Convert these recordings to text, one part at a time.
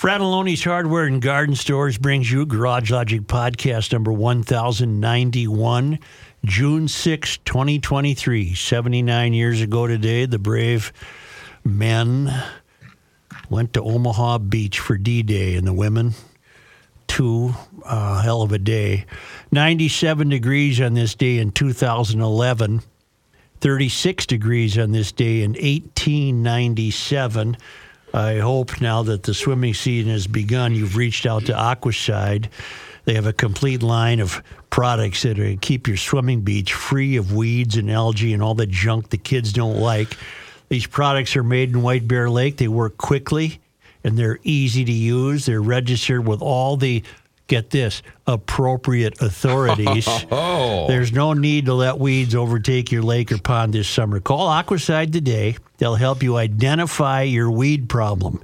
Fratallone's Hardware and Garden Stores brings you Garage Logic Podcast number 1091, June 6, 2023. 79 years ago today, the brave men went to Omaha Beach for D Day, and the women, two, uh, hell of a day. 97 degrees on this day in 2011. 36 degrees on this day in 1897. I hope now that the swimming season has begun, you've reached out to Aquacide. They have a complete line of products that are, keep your swimming beach free of weeds and algae and all the junk the kids don't like. These products are made in White Bear Lake. They work quickly and they're easy to use. They're registered with all the get this appropriate authorities. Oh. There's no need to let weeds overtake your lake or pond this summer. Call Aquacide today. They'll help you identify your weed problem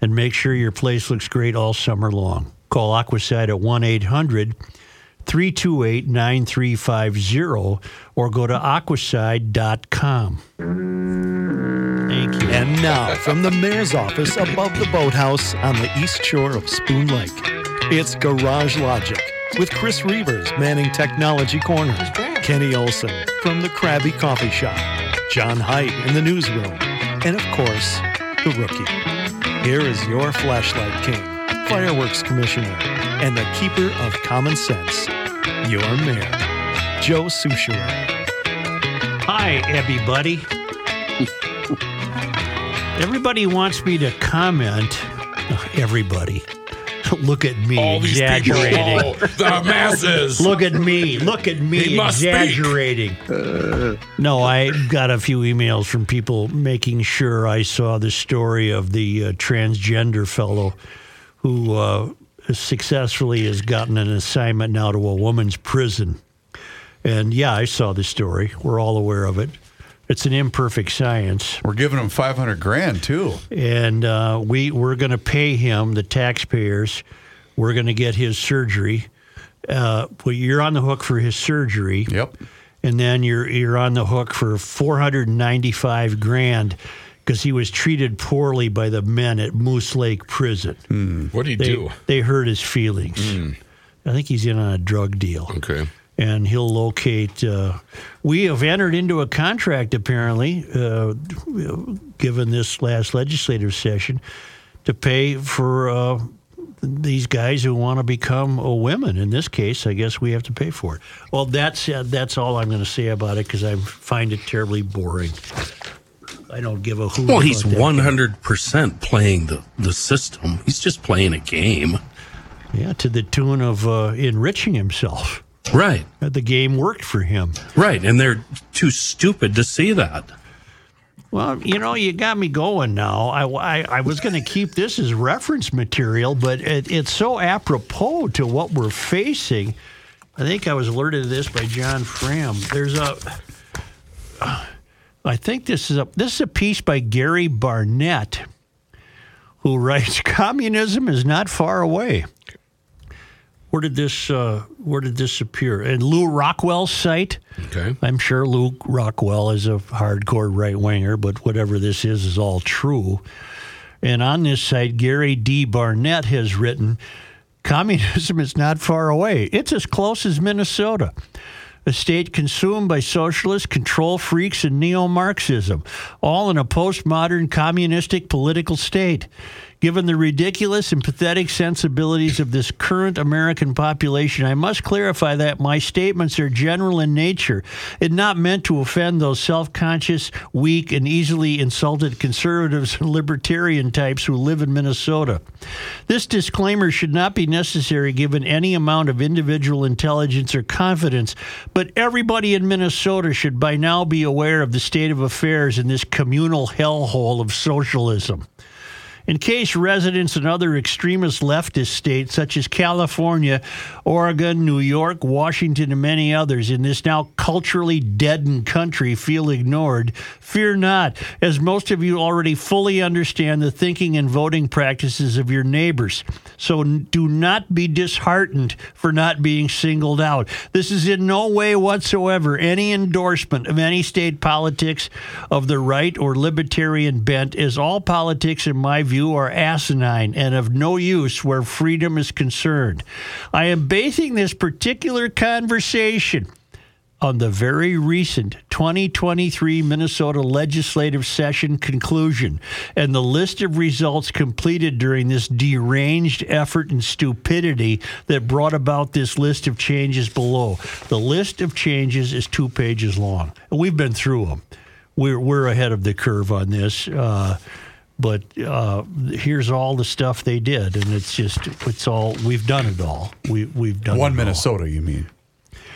and make sure your place looks great all summer long. Call Aquacide at 1 800 328 9350 or go to aquacide.com. Thank you. And now, from the mayor's office above the boathouse on the east shore of Spoon Lake, it's Garage Logic with Chris Reuvers manning Technology Corner, Kenny Olson from the Krabby Coffee Shop, John Heidt in the newsroom, and of course, the rookie. Here is your flashlight king, fireworks commissioner, and the keeper of common sense, your mayor, Joe Soucheray. Hi, everybody. Everybody wants me to comment. Everybody. Look at me All these people, exaggerating. oh, the masses. Look at me. Look at me He must speak. exaggerating. no, I got a few emails from people making sure I saw the story of the uh, transgender fellow who uh, successfully has gotten an assignment now to a woman's prison. And yeah, I saw the story. We're all aware of it. It's an imperfect science We're giving him 500 grand too. and uh, we we're going to pay him the taxpayers. We're going to get his surgery. Uh, well, you're on the hook for his surgery, Yep. and then you're you're on the hook for 495 grand because he was treated poorly by the men at Moose Lake Prison. What did he They do? they hurt his feelings. I think he's in on a drug deal Okay. And he'll locate. Uh, we have entered into a contract, apparently, uh, given this last legislative session, to pay for uh, these guys who want to become a women. In this case, I guess we have to pay for it. Well, that's uh, that's all I'm going to say about it because I find it terribly boring. I don't give a hoot. Well, he's one hundred percent playing the the system. He's just playing a game, Yeah, to the tune of uh, enriching himself. Right? Uh, The game worked for him. Right, and they're too stupid to see that. Well, you know, you got me going now. I, I, I was going to keep this as reference material, but it, it's so apropos to what we're facing. I think I was alerted to this by John Fram. There's a, I think this is a this is a piece by Gary Barnett, who writes, "Communism is not far away." Where did this uh, Where did this appear? And Lew Rockwell's site. Okay. I'm sure Luke Rockwell is a hardcore right winger, but whatever this is is all true. And on this site, Gary D. Barnett has written Communism is not far away. It's as close as Minnesota. A state consumed by socialists, control freaks, and neo Marxism, all in a postmodern communistic political state. Given the ridiculous and pathetic sensibilities of this current American population, I must clarify that my statements are general in nature and not meant to offend those self conscious, weak, and easily insulted conservatives and libertarian types who live in Minnesota. This disclaimer should not be necessary given any amount of individual intelligence or confidence, but everybody in Minnesota should by now be aware of the state of affairs in this communal hellhole of socialism. In case residents in other extremist leftist states such as California, Oregon, New York, Washington, and many others in this now culturally deadened country feel ignored, fear not, as most of you already fully understand the thinking and voting practices of your neighbors. So do not be disheartened for not being singled out. This is in no way whatsoever any endorsement of any state politics of the right or libertarian bent, as all politics, in my view, view are asinine and of no use where freedom is concerned. I am basing this particular conversation on the very recent 2023 Minnesota legislative session conclusion and the list of results completed during this deranged effort and stupidity that brought about this list of changes below. The list of changes is two pages long. We've been through them. We're, we're ahead of the curve on this. Uh, but uh, here's all the stuff they did, and it's just it's all we've done it all. We we've done One it all. Minnesota, you mean?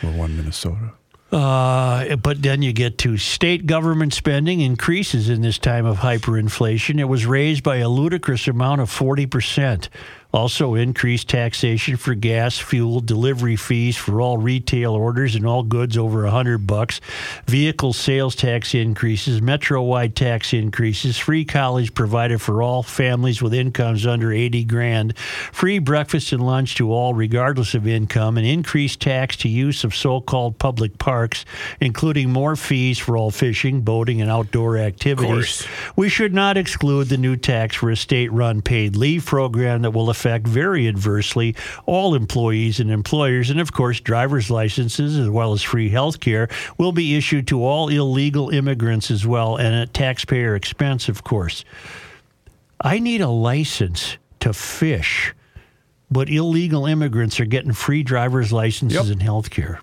Or one Minnesota. Uh, but then you get to state government spending increases in this time of hyperinflation. It was raised by a ludicrous amount of 40%. Also, increased taxation for gas, fuel, delivery fees for all retail orders and all goods over 100 bucks, vehicle sales tax increases, metro-wide tax increases, free college provided for all families with incomes under 80 grand, free breakfast and lunch to all regardless of income, and increased tax to use of so-called public parks, including more fees for all fishing, boating, and outdoor activities. We should not exclude the new tax for a state run paid leave program that will affect very adversely all employees and employers. And of course, driver's licenses as well as free health care will be issued to all illegal immigrants as well, and at taxpayer expense, of course. I need a license to fish, but illegal immigrants are getting free driver's licenses Yep. and health care.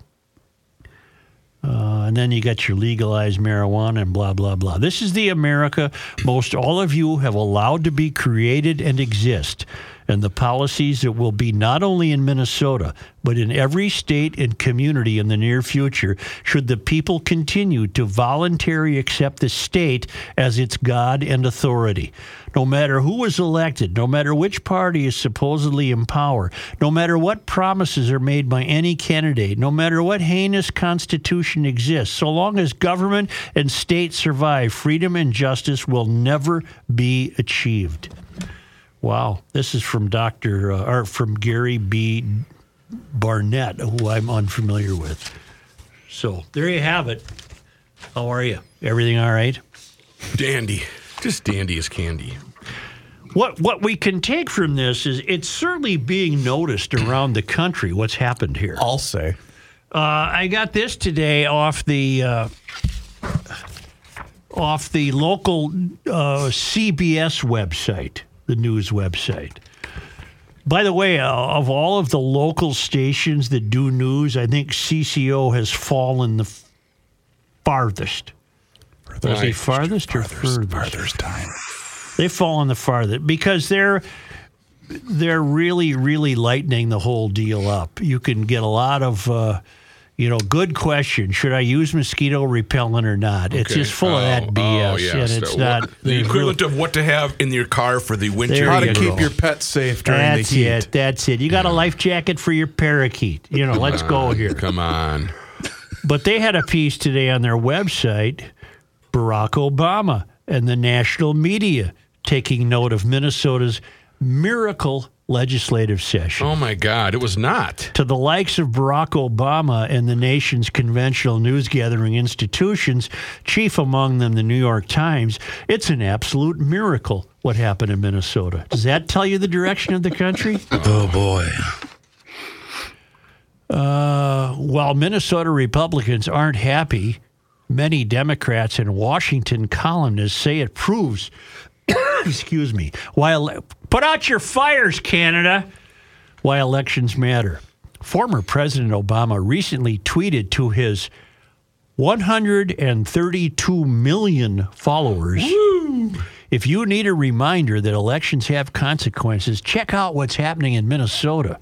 Uh, and then you got your legalized marijuana and blah, blah, blah. This is the America most all of you have allowed to be created and exist. And the policies that will be not only in Minnesota, but in every state and community in the near future, should the people continue to voluntarily accept the state as its God and authority. No matter who is elected, no matter which party is supposedly in power, no matter what promises are made by any candidate, no matter what heinous constitution exists, so long as government and state survive, freedom and justice will never be achieved. Wow, this is from Dr. Uh, or from Gary B. Barnett, who I'm unfamiliar with. So there you have it. How are you? Everything all right? Dandy. Just dandy as candy. What what we can take from this is it's certainly being noticed around the country. What's happened here? I'll say. Uh, I got this today off the uh, off the local uh, CBS website, the news website. By the way, uh, of all of the local stations that do news, I think CCO has fallen the f- farthest. He Right. farthest or furthest? Farthest time. They've fallen the farthest because they're they're really really lightening the whole deal up. You can get a lot of uh, you know good question. Should I use mosquito repellent or not? It's just full of Oh, oh that BS, oh, yeah. and So it's what- not the equivalent really- of what to have in your car for the winter. There How to you keep go. your pet safe during That's the heat. it. That's it. You got a life jacket for your parakeet. You know, let's go here. Come on. But they had a piece today on their website Barack Obama and the national media taking note of Minnesota's miracle legislative session. Oh my God! It was not. To the likes of Barack Obama and the nation's conventional news gathering institutions, chief among them the New York Times, it's an absolute miracle what happened in Minnesota. Does that tell you the direction of the country? Oh boy. Uh, while Minnesota Republicans aren't happy, many Democrats and Washington columnists say it proves, excuse me, why ele- put out your fires, Canada, why elections matter. Former President Obama recently tweeted to his 132 million followers. If you need a reminder that elections have consequences, check out what's happening in Minnesota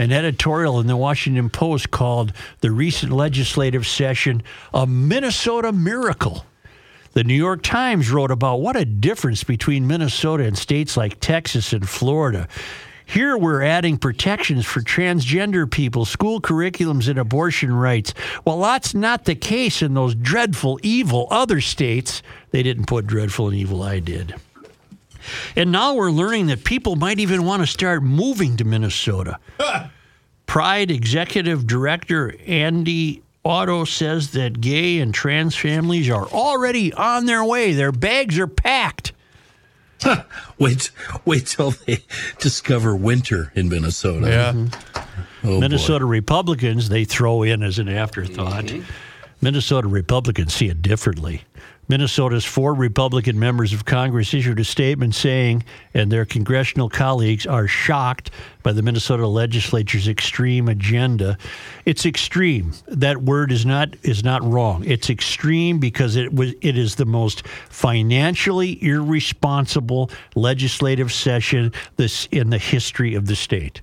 an editorial in the Washington Post called the recent legislative session a Minnesota miracle. The New York Times wrote about what a difference between Minnesota and states like Texas and Florida. Here we're adding protections for transgender people, school curriculums, and abortion rights. Well, that's not the case in those dreadful, evil other states. They didn't put dreadful and evil, I did. And now we're learning that people might even want to start moving to Minnesota. Pride Executive Director Andi Otto says that gay and trans families are already on their way. Their bags are packed. Wait, wait till they discover winter in Minnesota. Yeah. Mm-hmm. Oh, boy. Minnesota Republicans, they throw in as an afterthought. Mm-hmm. Minnesota Republicans see it differently. Minnesota's four Republican members of Congress issued a statement saying, and their congressional colleagues are shocked by the Minnesota legislature's extreme agenda. It's extreme. That word is not is not wrong. It's extreme because it was it is the most financially irresponsible legislative session this in the history of the state.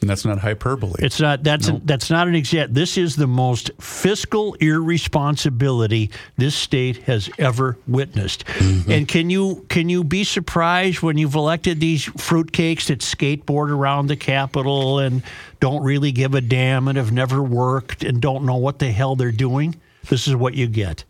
And that's not hyperbole. It's not. That's a, that's not an exact. This is the most fiscal irresponsibility this state has ever witnessed. Mm-hmm. And can you can you be surprised when you've elected these fruitcakes that skateboard around the Capitol and don't really give a damn and have never worked and don't know what the hell they're doing? This is what you get.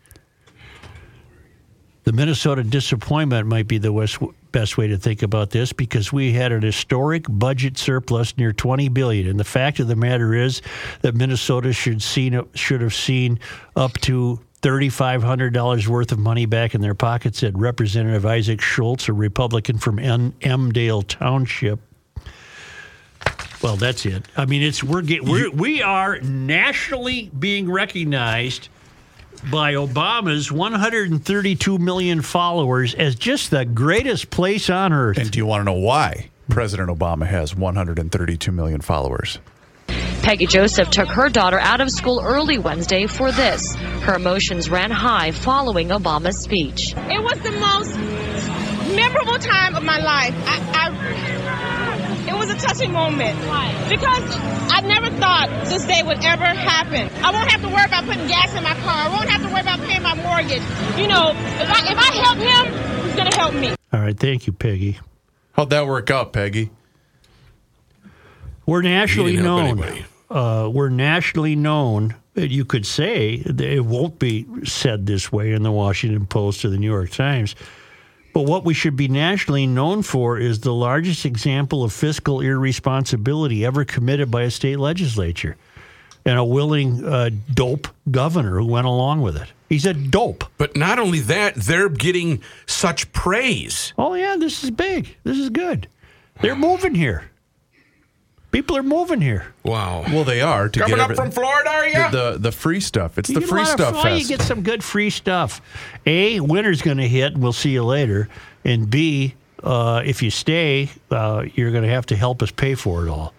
The Minnesota disappointment might be the west, best way to think about this because we had an historic budget surplus near 20 billion. And the fact of the matter is that Minnesota should seen should have seen up to $3500 worth of money back in their pockets said Representative Isaac Schultz a Republican from N- Elmdale Township. Well that's it. I mean it's we're get, we're we are nationally being recognized by Obama's 132 million followers as just the greatest place on earth. and do you want to know why President Obama has 132 million followers? Peggy Joseph took her daughter out of school early Wednesday for this. Her emotions ran high following Obama's speech. It was the most memorable time of my life. I, I, it was a touching moment. Because I never thought this day would ever happen. I won't have to worry about putting gas in my car. I won't have to worry about paying my mortgage. You know, if I, if I help him, he's going to help me. All right, thank you, Peggy. How'd that work out, Peggy? We're nationally He didn't help known. Uh, we're nationally known. You could say it won't be said this way in the Washington Post or the New York Times. But what we should be nationally known for is the largest example of fiscal irresponsibility ever committed by a state legislature and a willing uh, dope governor who went along with it. He's a dope. But not only that, they're getting such praise. Oh, yeah, this is big. This is good. They're moving here. People are moving here. Wow. Well, they are to Coming get up every- from Florida, are you? the, the the free stuff. It's You the get a free lot of stuff fun, fest. You get some good free stuff. A, winter's going to hit, and we'll see you later. And B, uh, if you stay, uh, you're going to have to help us pay for it all.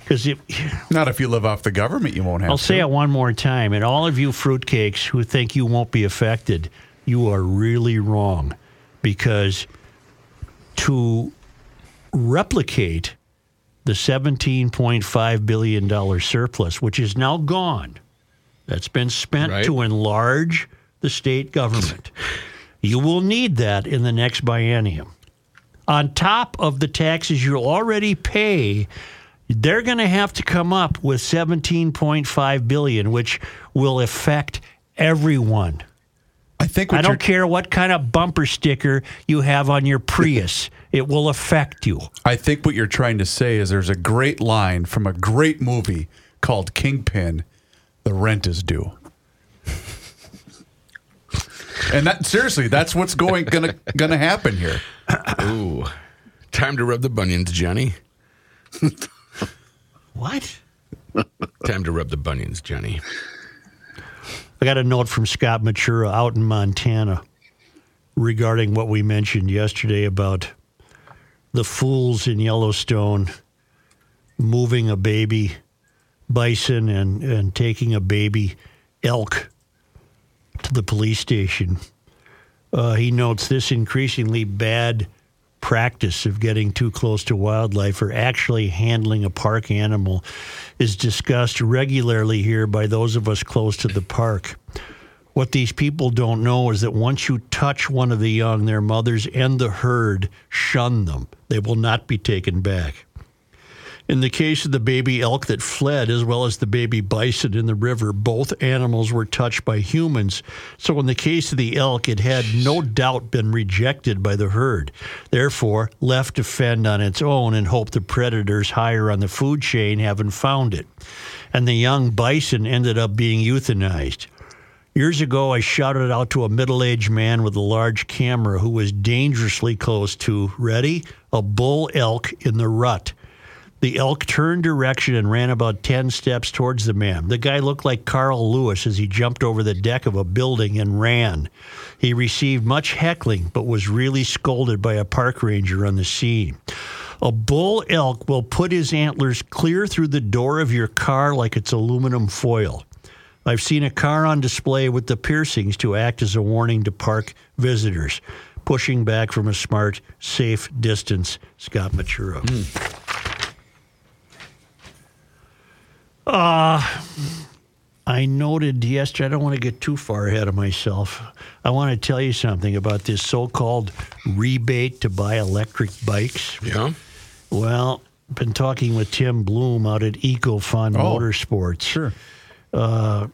Because Not if you live off the government, you won't have I'll to. say it one more time, and all of you fruitcakes who think you won't be affected, you are really wrong. Because to replicate the $17.5 billion surplus, which is now gone, that's been spent Right. to enlarge the state government. you will need that in the next biennium. On top of the taxes you already pay, they're going to have to come up with 17.5 billion, which will affect everyone. I think I don't care what kind of bumper sticker you have on your Prius. It will affect you. I think what you're trying to say is there's a great line from a great movie called Kingpin. The rent is due. and that seriously, that's what's going gonna gonna happen here. Ooh. Time to rub the bunions, Johnny. What? Time to rub the bunions, Johnny. I got a note from Scott Matura out in Montana regarding what we mentioned yesterday about the fools in Yellowstone moving a baby bison and, and taking a baby elk to the police station. Uh, he notes this increasingly bad practice of getting too close to wildlife or actually handling a park animal is discussed regularly here by those of us close to the park. What these people don't know is that once you touch one of the young, their mothers and the herd shun them. They will not be taken back. In the case of the baby elk that fled, as well as the baby bison in the river, both animals were touched by humans. So, in the case of the elk, it had no doubt been rejected by the herd. Therefore, left to fend on its own and hope the predators higher on the food chain haven't found it. And the young bison ended up being euthanized. Years ago, I shouted out to a middle aged man with a large camera who was dangerously close to, ready, a bull elk in the rut. The elk turned direction and ran about 10 steps towards the man. The guy looked like Carl Lewis as he jumped over the deck of a building and ran. He received much heckling, but was really scolded by a park ranger on the scene. A bull elk will put his antlers clear through the door of your car like it's aluminum foil. I've seen a car on display with the piercings to act as a warning to park visitors, pushing back from a smart, safe distance. Scott Matura. Hmm. Uh, I noted yesterday, I don't want to get too far ahead of myself. I want to tell you something about this so called rebate to buy electric bikes. Yeah. Well, been talking with Tim Bloom out at EcoFund Oh, Motorsports. Sure. Uh,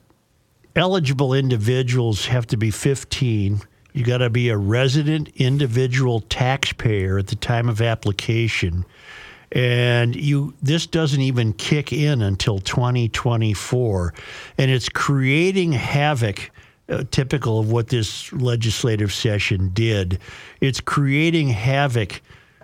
eligible individuals have to be 15. You got to be a resident individual taxpayer at the time of application. And you this doesn't even kick in until 2024 and it's creating havoc uh, typical of what this legislative session did. It's creating havoc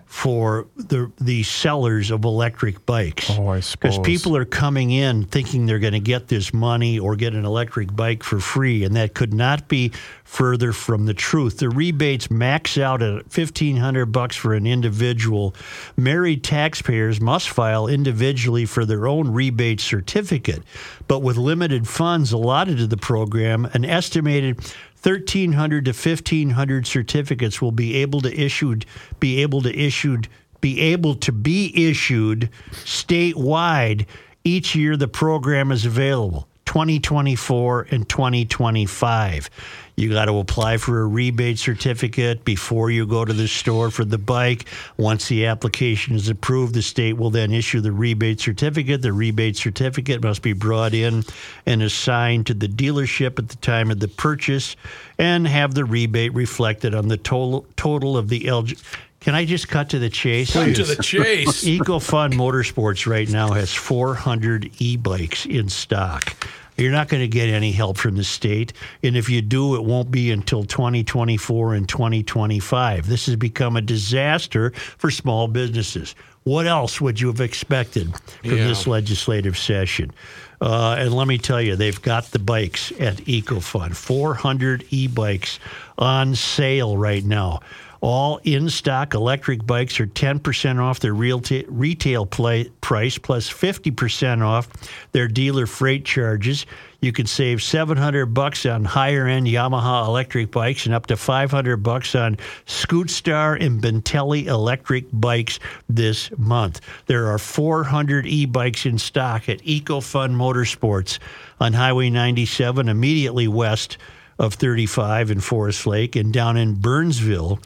for the the sellers of electric bikes. Oh, I Because people are coming in thinking they're going to get this money or get an electric bike for free, and that could not be further from the truth. The rebates max out at fifteen hundred bucks for an individual. Married taxpayers must file individually for their own rebate certificate, but with limited funds allotted to the program, an estimated 1300 to 1500 certificates will be able to issued be able to issued be able to be issued statewide each year the program is available 2024 and 2025 you got to apply for a rebate certificate before you go to the store for the bike once the application is approved the state will then issue the rebate certificate the rebate certificate must be brought in and assigned to the dealership at the time of the purchase and have the rebate reflected on the total total of the LG. Can I just cut to the chase? Cut to the chase. EcoFund Motorsports right now has 400 e-bikes in stock. You're not going to get any help from the state, and if you do, it won't be until 2024 and 2025. This has become a disaster for small businesses. What else would you have expected from Yeah. this legislative session? Uh, and let me tell you, they've got the bikes at EcoFund. 400 e-bikes on sale right now. All in stock electric bikes are 10% off their ta- retail play- price plus 50% off their dealer freight charges. You can save 700 bucks on higher end Yamaha electric bikes and up to 500 bucks on Scootstar and Bintelli electric bikes this month. There are 400 e-bikes in stock at EcoFund Motorsports on Highway 97 immediately west of 35 in Forest Lake and down in Burnsville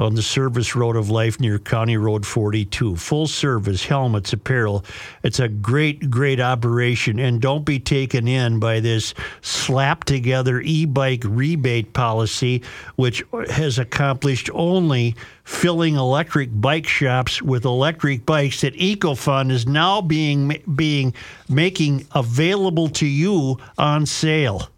on the service road of life near County Road 42. Full service, helmets, apparel. It's a great, great operation. And don't be taken in by this slap together e bike rebate policy, which has accomplished only filling electric bike shops with electric bikes that EcoFund is now being, being making available to you on sale.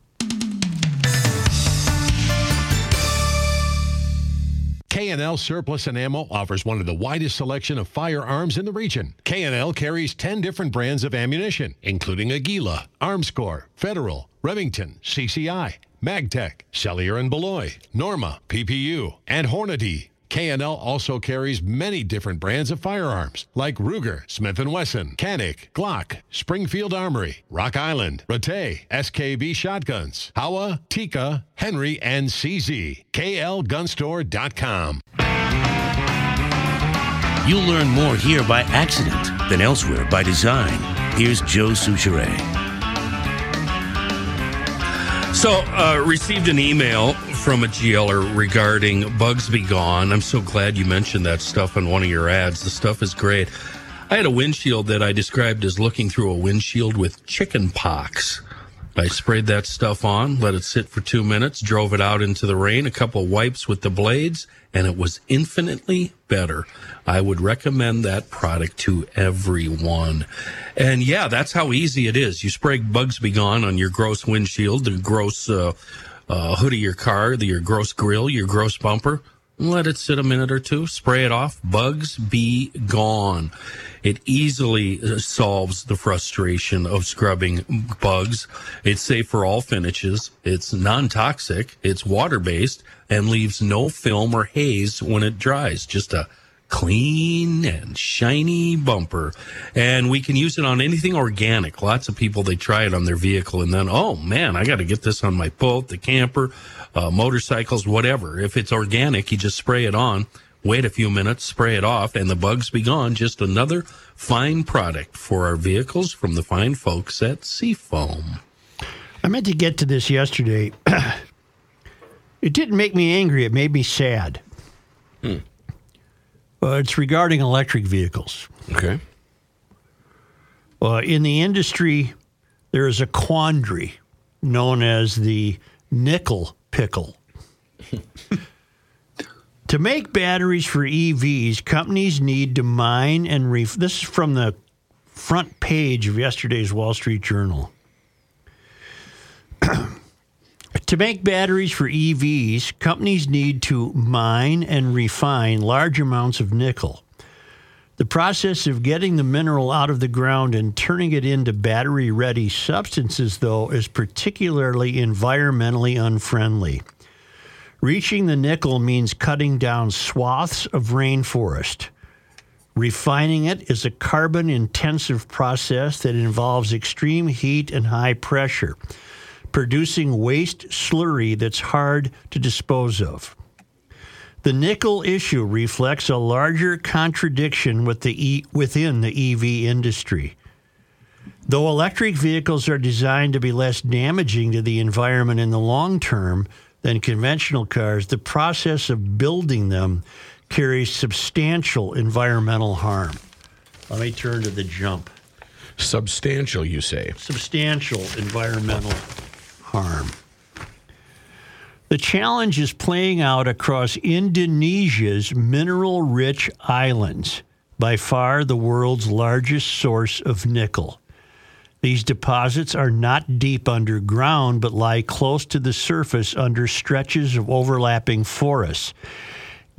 K&L Surplus and Ammo offers one of the widest selection of firearms in the region. K&L carries 10 different brands of ammunition, including Aguila, Armscor, Federal, Remington, CCI, Magtech, Sellier and Bellot, Norma, PPU, and Hornady. K&L also carries many different brands of firearms like Ruger, Smith & Wesson, Canik, Glock, Springfield Armory, Rock Island, Rate, SKB shotguns, Howa, Tikka, Henry, and CZ. KLGunstore.com. You'll learn more here by accident than elsewhere by design. Here's Joe Soucheray. So, uh, received an email from a GLer regarding Bugs Be Gone. I'm so glad you mentioned that stuff in one of your ads. The stuff is great. I had a windshield that I described as looking through a windshield with chicken pox. I sprayed that stuff on, let it sit for two minutes, drove it out into the rain, a couple wipes with the blades, and it was infinitely better. I would recommend that product to everyone. And yeah, that's how easy it is. You spray Bugs Be Gone on your gross windshield, the gross uh, uh, hood of your car, the, your gross grill, your gross bumper. Let it sit a minute or two, spray it off. Bugs be gone. It easily uh, solves the frustration of scrubbing bugs. It's safe for all finishes. It's non toxic. It's water based and leaves no film or haze when it dries. Just a clean and shiny bumper. And we can use it on anything organic. Lots of people, they try it on their vehicle and then, oh man, I got to get this on my boat, the camper, uh, motorcycles, whatever. If it's organic, you just spray it on, wait a few minutes, spray it off, and the bugs be gone. Just another fine product for our vehicles from the fine folks at Seafoam. I meant to get to this yesterday. it didn't make me angry, it made me sad. Hmm. Uh, it's regarding electric vehicles. Okay. Uh, in the industry, there is a quandary known as the nickel pickle. to make batteries for EVs, companies need to mine and ref. This is from the front page of yesterday's Wall Street Journal. to make batteries for EVs, companies need to mine and refine large amounts of nickel. The process of getting the mineral out of the ground and turning it into battery ready substances, though, is particularly environmentally unfriendly. Reaching the nickel means cutting down swaths of rainforest. Refining it is a carbon intensive process that involves extreme heat and high pressure, producing waste slurry that's hard to dispose of. The nickel issue reflects a larger contradiction with the e- within the EV industry. Though electric vehicles are designed to be less damaging to the environment in the long term than conventional cars, the process of building them carries substantial environmental harm. Let me turn to the jump. Substantial, you say. Substantial environmental harm. The challenge is playing out across Indonesia's mineral rich islands, by far the world's largest source of nickel. These deposits are not deep underground, but lie close to the surface under stretches of overlapping forests.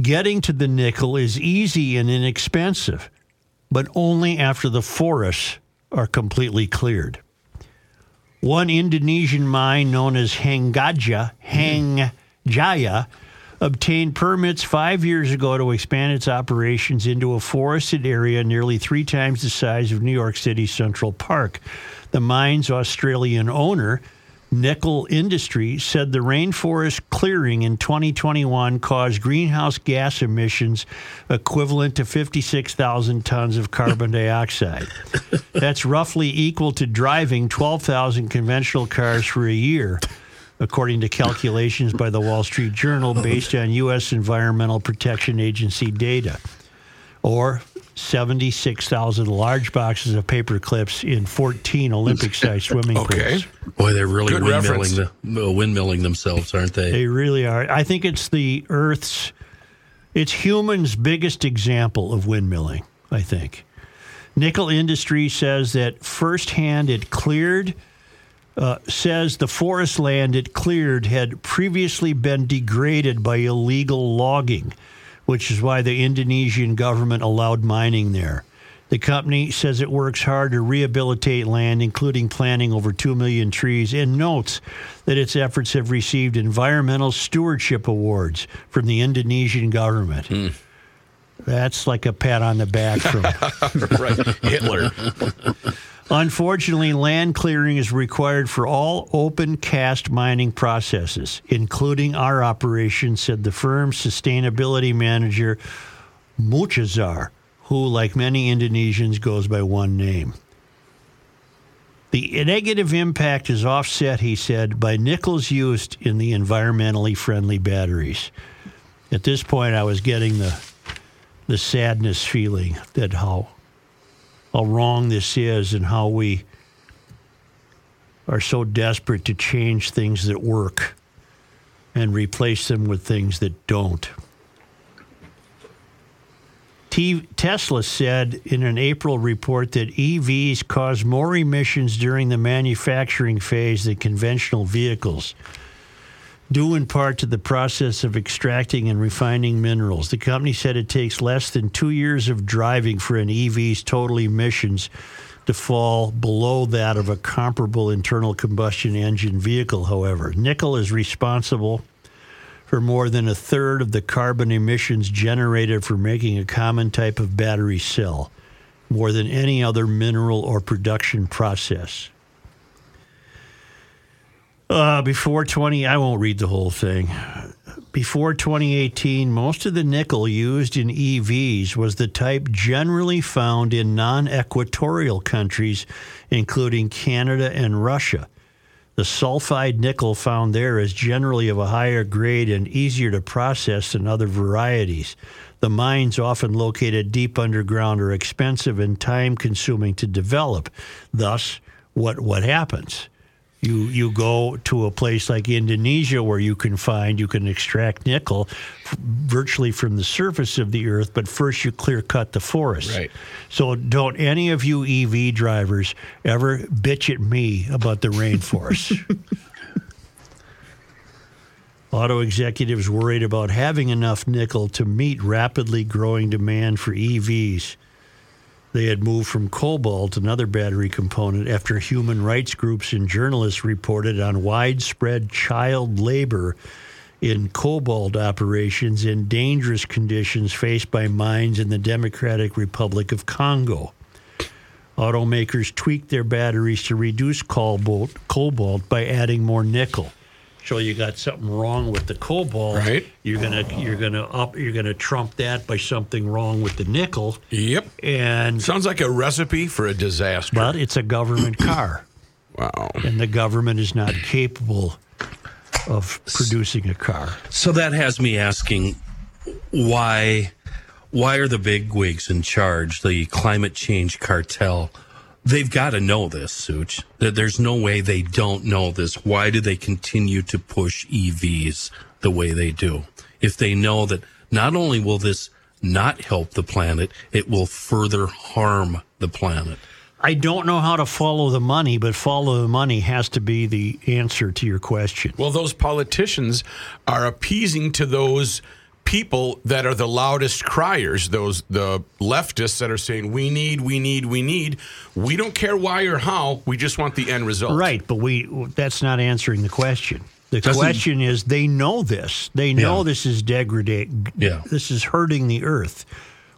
Getting to the nickel is easy and inexpensive, but only after the forests are completely cleared. One Indonesian mine known as Hanggaja, Hengjaya, obtained permits five years ago to expand its operations into a forested area nearly three times the size of New York City's Central Park. The mine's Australian owner, Nickel Industry, said the rainforest clearing in 2021 caused greenhouse gas emissions equivalent to 56,000 tons of carbon dioxide. That's roughly equal to driving 12,000 conventional cars for a year according to calculations by the Wall Street Journal based on U.S. Environmental Protection Agency data, or 76,000 large boxes of paper clips in 14 Olympic sized swimming Okay. pools. Boy, they're really Good windmilling, the, windmilling themselves, aren't they? They really are. I think it's the Earth's, it's humans' biggest example of windmilling, I think. Nickel Industry says that firsthand it cleared, uh, says the forest land it cleared had previously been degraded by illegal logging, which is why the Indonesian government allowed mining there. The company says it works hard to rehabilitate land, including planting over 2 million trees, and notes that its efforts have received environmental stewardship awards from the Indonesian government. Hmm. That's like a pat on the back from right. Hitler. Unfortunately, land clearing is required for all open cast mining processes, including our operation, said the firm's sustainability manager, Muchazar, who, like many Indonesians, goes by one name. The negative impact is offset, he said, by nickels used in the environmentally friendly batteries. At this point, I was getting the the sadness feeling that how how wrong this is and how we are so desperate to change things that work and replace them with things that don't. T- Tesla said in an April report that EVs cause more emissions during the manufacturing phase than conventional vehicles, due in part to the process of extracting and refining minerals. The company said it takes less than two years of driving for an EV's total emissions to fall below that of a comparable internal combustion engine vehicle, however. Nickel is responsible for more than a third of the carbon emissions generated for making a common type of battery cell, more than any other mineral or production process. Uh, before 20, I won't read the whole thing. Before 2018, most of the nickel used in EVs was the type generally found in non equatorial countries, including Canada and Russia. The sulfide nickel found there is generally of a higher grade and easier to process than other varieties. The mines, often located deep underground, are expensive and time consuming to develop. Thus, what, what happens? You, you go to a place like Indonesia where you can find, you can extract nickel f- virtually from the surface of the earth, but first you clear cut the forest. Right. So don't any of you EV drivers ever bitch at me about the rainforest. Auto executives worried about having enough nickel to meet rapidly growing demand for EVs. They had moved from cobalt, another battery component, after human rights groups and journalists reported on widespread child labor in cobalt operations in dangerous conditions faced by mines in the Democratic Republic of Congo. Automakers tweaked their batteries to reduce cobalt, cobalt by adding more nickel. So you got something wrong with the cobalt. Right. You're gonna you're gonna up you're gonna trump that by something wrong with the nickel. Yep. And Sounds like a recipe for a disaster. but it's a government car, wow. and the government is not capable of producing a car. So that has me asking why why are the big wigs in charge, the climate change cartel? They've got to know this, Such. That there's no way they don't know this. Why do they continue to push EVs the way they do? If they know that not only will this not help the planet, it will further harm the planet. I don't know how to follow the money, but follow the money has to be the answer to your question. Well, those politicians are appeasing to those people that are the loudest criers, those the leftists that are saying we need, we need, we need. We don't care why or how. We just want the end result. Right, but we that's not answering the question. The Doesn't- question is they know this. They know Yeah. this is degrading. Yeah. This is hurting the earth.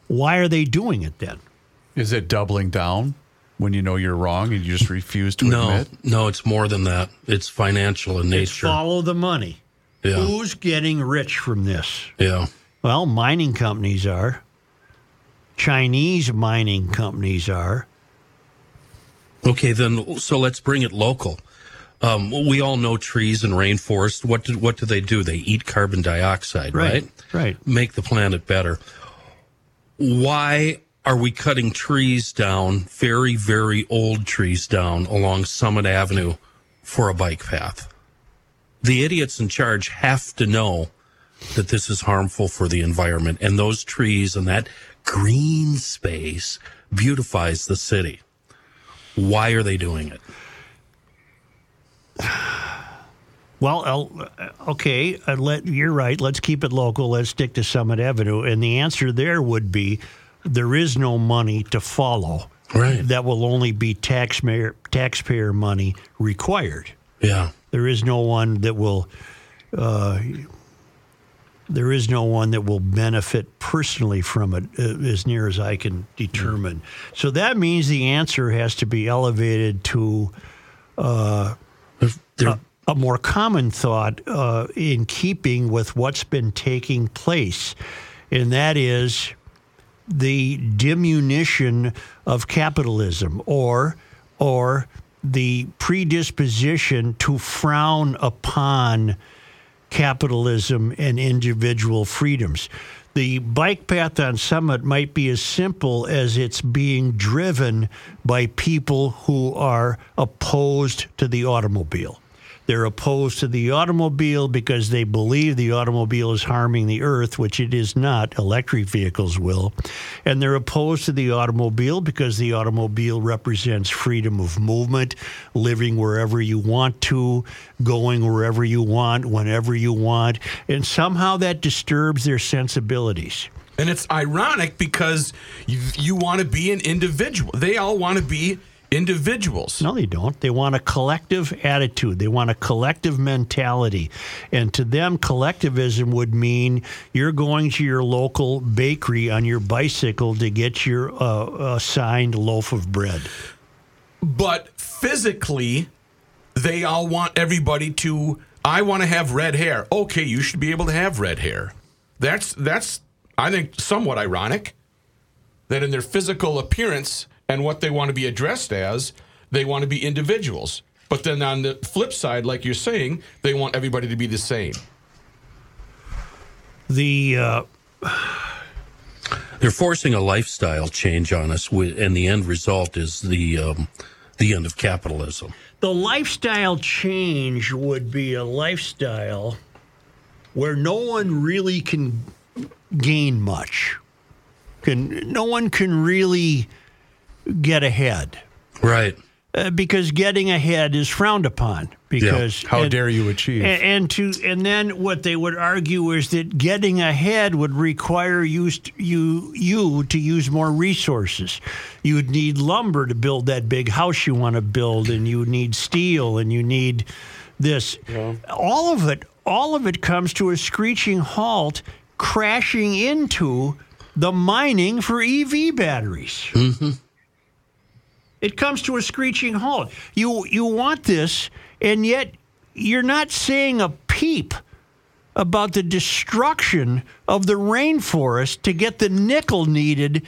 Why are they doing it then? Is it doubling down when you know you're wrong and you just refuse to No, admit? no, it's more than that. It's financial in It's nature. follow the money. Yeah. Who's getting rich from this? Yeah. Well, mining companies are. Chinese mining companies are. Okay, then so let's bring it local. Um, we all know trees and rainforests. What do, what do they do? They eat carbon dioxide, Right, right? right. Make the planet better. Why are we cutting trees down, very, very old trees down along Summit Avenue for a bike path? The idiots in charge have to know that this is harmful for the environment, and those trees and that green space beautifies the city. Why are they doing it? Well, I'll- okay, uh, let, you're right. Let's keep it local. Let's stick to Summit Avenue. And the answer there would be there is no money to follow. Right. That will only be taxpayer, taxpayer money required. Yeah. There is no one that will. Uh, there is no one that will benefit personally from it, uh, as near as I can determine. So that means the answer has to be elevated to They're, a more common thought uh, in keeping with what's been taking place, and that is the diminution of capitalism, or or the predisposition to frown upon capitalism and individual freedoms. the bike path on Summit might be as simple as it's being driven by people who are opposed to the automobile. They're opposed to the automobile because they believe the automobile is harming the earth, which it is not. Electric vehicles will. And they're opposed to the automobile because the automobile represents freedom of movement, living wherever you want to, going wherever you want, whenever you want. And somehow that disturbs their sensibilities. And it's ironic because you, you want to be an individual. They all want to be individuals. No, they don't. They want a collective attitude. They want a collective mentality. And to them, collectivism would mean you're going to your local bakery on your bicycle to get your uh, assigned loaf of bread. But physically, they all want everybody to. I want to have red hair. Okay, you should be able to have red hair. That's that's I think somewhat ironic that in their physical appearance and what they want to be addressed as, they want to be individuals. But then on the flip side, like you're saying, they want everybody to be the same. The uh, They're forcing a lifestyle change on us, and the end result is the um, the end of capitalism. the lifestyle change would be a lifestyle where no one really can gain much. Can no one can really get ahead Right. uh, because getting ahead is frowned upon. Because How and- dare you achieve? And, and to and then what they would argue is that getting ahead would require you you you to use more resources. You would need lumber to build that big house you want to build, and you need steel, and you need this. All of it, all of it comes to a screeching halt, crashing into the mining for EV batteries. It comes to a screeching halt. You you want this, and yet you're not saying a peep about the destruction of the rainforest to get the nickel needed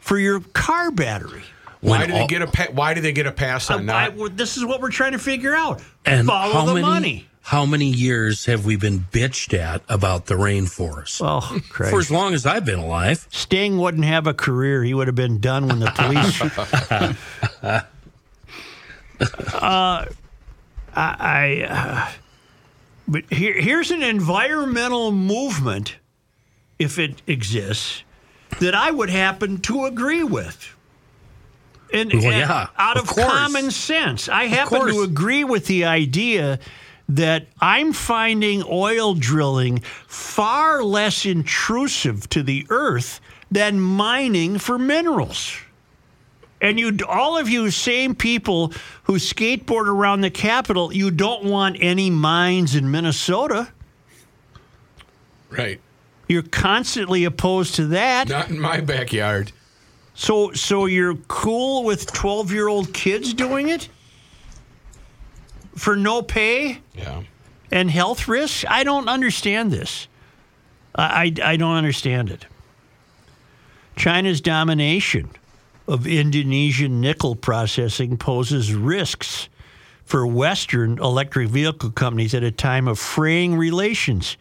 for your car battery. Why When do they get a pa- Why do they get a pass on I- not? well, this is what we're trying to figure out. And Follow how the many money. How many years have we been bitched at about the rainforest? Oh. For as long as I've been alive. Sting wouldn't have a career. He would have been done when the police. uh, I, I uh, but here, here's an environmental movement, if it exists, that I would happen to agree with. And, Well, and yeah, out of of, common sense, I happen to agree with the idea that I'm finding oil drilling far less intrusive to the earth than mining for minerals. And you, all of you same people who skateboard around the Capitol, you don't want any mines in Minnesota. right. You're constantly opposed to that. Not in my backyard. So, so you're cool with 12 year old kids doing it for no pay Yeah. and health risks? I don't understand this. I, I, I don't understand it. China's domination of Indonesian nickel processing poses risks for Western electric vehicle companies at a time of fraying relations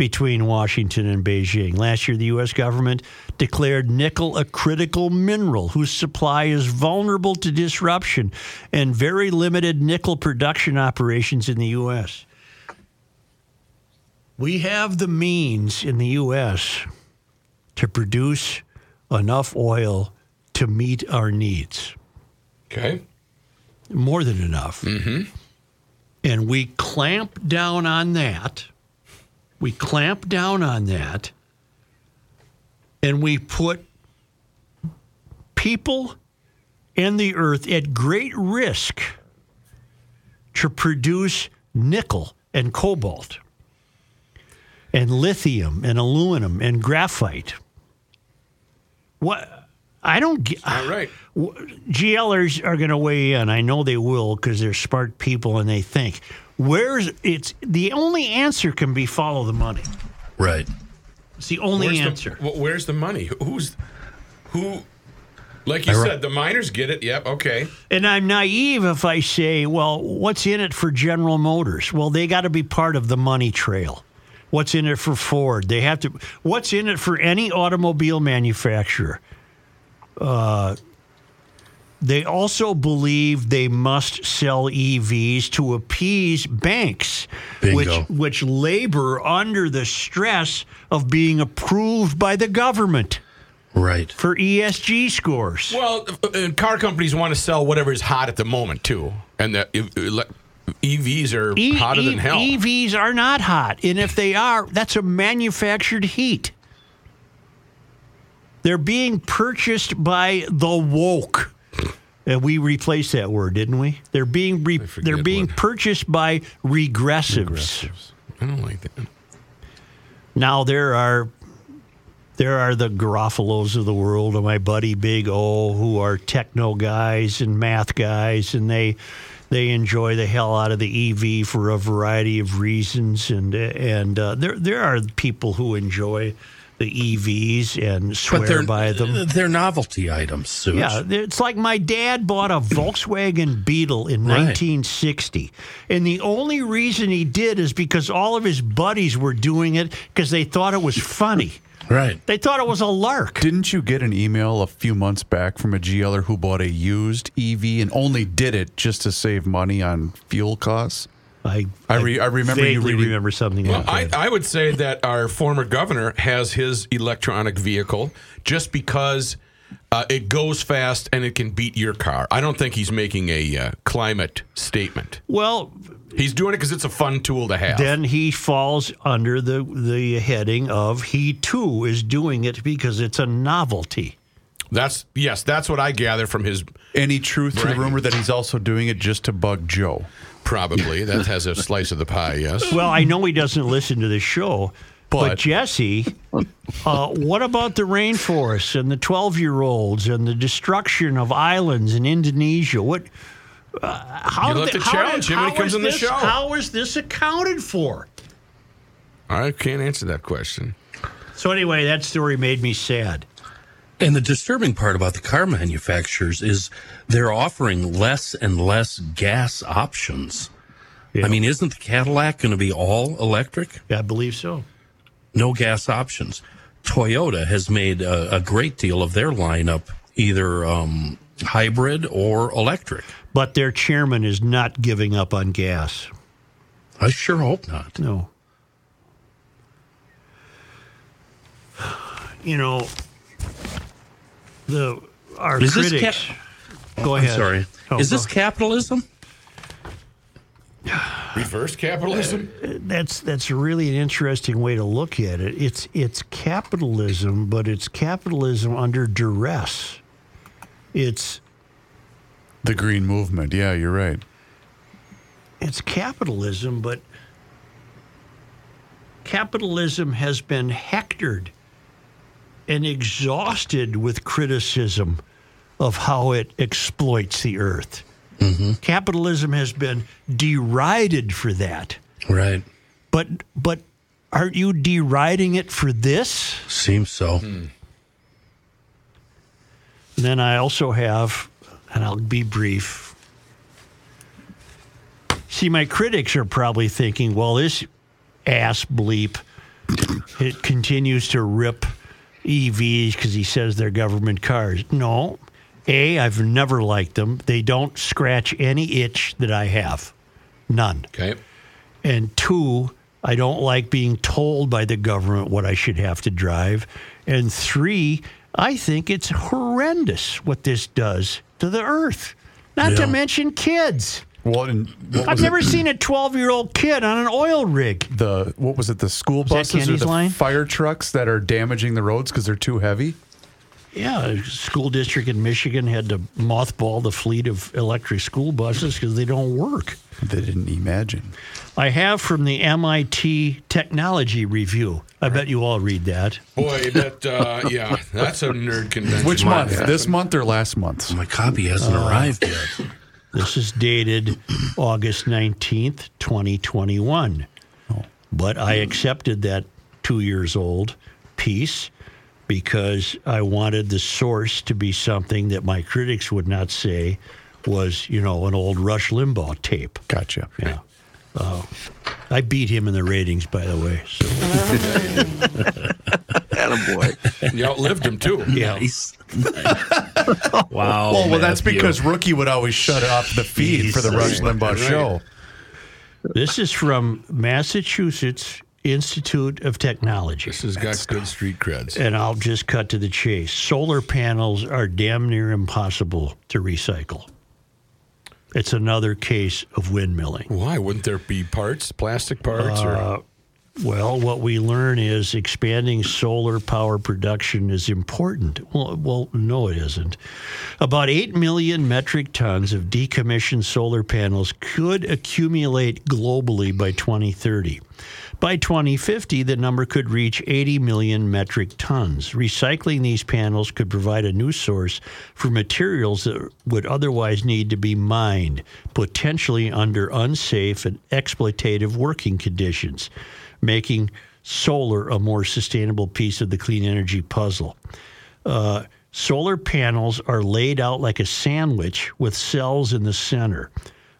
between Washington and Beijing. Last year, the U.S. government declared nickel a critical mineral whose supply is vulnerable to disruption and very limited nickel production operations in the U.S. We have the means in the U.S. to produce enough oil to meet our needs Okay. more than enough. Mm-hmm. And we clamp down on that. We clamp down on that. And we put people and the earth at great risk to produce nickel and cobalt and lithium and aluminum and graphite. What? I don't get. All right. GLers are going to weigh in. I know they will because they're smart people and they think. Where's it's the only answer can be follow the money. Right. It's the only Where's answer. The, where's the money? Who's who? Like you I said, the miners get it. Yep. Okay. and I'm naive if I say, well, what's in it for General Motors? Well, they got to be part of the money trail. What's in it for Ford? They have to. What's in it for any automobile manufacturer? Uh, they also believe they must sell EVs to appease banks, Bingo. which which labor under the stress of being approved by the government Right. for ESG scores. Well, uh, car companies want to sell whatever is hot at the moment too, and the uh, EVs are E- hotter E- than hell. EVs are not hot, and if they are, that's a manufactured heat. They're being purchased by the woke. And we replaced that word, didn't we? They're being re- they're being purchased by regressives. I don't like that. Now there are there are the Garofalo's of the world, and my buddy Big O, who are techno guys and math guys, and they they enjoy the hell out of the EV for a variety of reasons, and and uh, there there are people who enjoy the EVs and swear But they're by them. They're novelty items, Suits. Yeah, it's like my dad bought a Volkswagen Beetle in Right. 1960. And the only reason he did is because all of his buddies were doing it because they thought it was funny. Right. They thought it was a lark. Didn't you get an email a few months back from a GLer who bought a used EV and only did it just to save money on fuel costs? I I re- I remember you vaguely reading- remember something Well, like I, that. I would say that our former governor has his electronic vehicle just because uh, it goes fast and it can beat your car. I don't think he's making a uh, climate statement. well, He's doing it because it's a fun tool to have. then he falls under the the heading of he too is doing it because it's a novelty. That's yes, that's what I gather from his. Any truth to the Bragging. rumor that he's also doing it just to bug Joe? Probably that has a slice of the pie. Yes. Well, I know he doesn't listen to the show, but, But- Jesse, uh, what about the rainforests and the twelve-year-olds and the destruction of islands in Indonesia? What? Uh, how have to how challenge did- him when he comes on the show. How is this accounted for? I can't answer that question. So anyway, that story made me sad. And the disturbing part about the car manufacturers is they're offering less and less gas options. Yeah. I mean, isn't the Cadillac going to be all electric? I believe so. No gas options. Toyota has made a, a great deal of their lineup either um, hybrid or electric. But their chairman is not giving up on gas. I sure hope not. No. You know, the our Is this critics. go I'm ahead. sorry. Oh, is go- this capitalism? Reverse capitalism. Uh, that's that's really an interesting way to look at it. It's it's capitalism, but it's capitalism under duress. It's The green movement. Yeah, you're right. it's capitalism, but capitalism has been hectored and exhausted with criticism of how it exploits the earth. Mm-hmm. Capitalism has been derided for that. Right. But but aren't you deriding it for this? Seems so. Hmm. And then I also have, and I'll be brief. See, my critics are probably thinking, well, this ass bleep, it continues to rip EVs because he says they're government cars. No. A, I've never liked them. They don't scratch any itch that I have. None. Okay. And two, I don't like being told by the government what I should have to drive. And three, I think it's horrendous what this does to the earth. Not to mention kids. What, and what I've was never it? seen a 12 year old kid on an oil rig. the what was it? The school that buses or the line? fire trucks that are damaging the roads because they're too heavy. Yeah, a school district in Michigan had to mothball the fleet of electric school buses because they don't work. They didn't imagine. I have from the MIT Technology Review. I bet you all read that. Boy, that uh, yeah, that's a nerd convention. Which month? happen. This month or last month? My copy hasn't Uh, arrived yet. This is dated August 19th, 2021. But I accepted that two years old piece because I wanted the source to be something that my critics would not say was, you know, an old Rush Limbaugh tape. Gotcha. Yeah. Uh-huh. I beat him in the ratings, by the way. So, Attaboy. You outlived him too. yeah. Nice. wow. Oh, well, that's because Rookie would always shut off the feed for the Rush Limbaugh Right. show. This is from Massachusetts Institute of Technology. This has got good street creds. And I'll just cut to the chase. Solar panels are damn near impossible to recycle. It's another case of windmilling. Why wouldn't there be parts, plastic parts, or Uh, Well, what we learn is expanding solar power production is important. Well, well, no, it isn't. About 8 million metric tons of decommissioned solar panels could accumulate globally by 2030. By 2050, the number could reach 80 million metric tons. Recycling these panels could provide a new source for materials that would otherwise need to be mined, potentially under unsafe and exploitative working conditions, making solar a more sustainable piece of the clean energy puzzle. Uh, solar panels are laid out like a sandwich with cells in the center.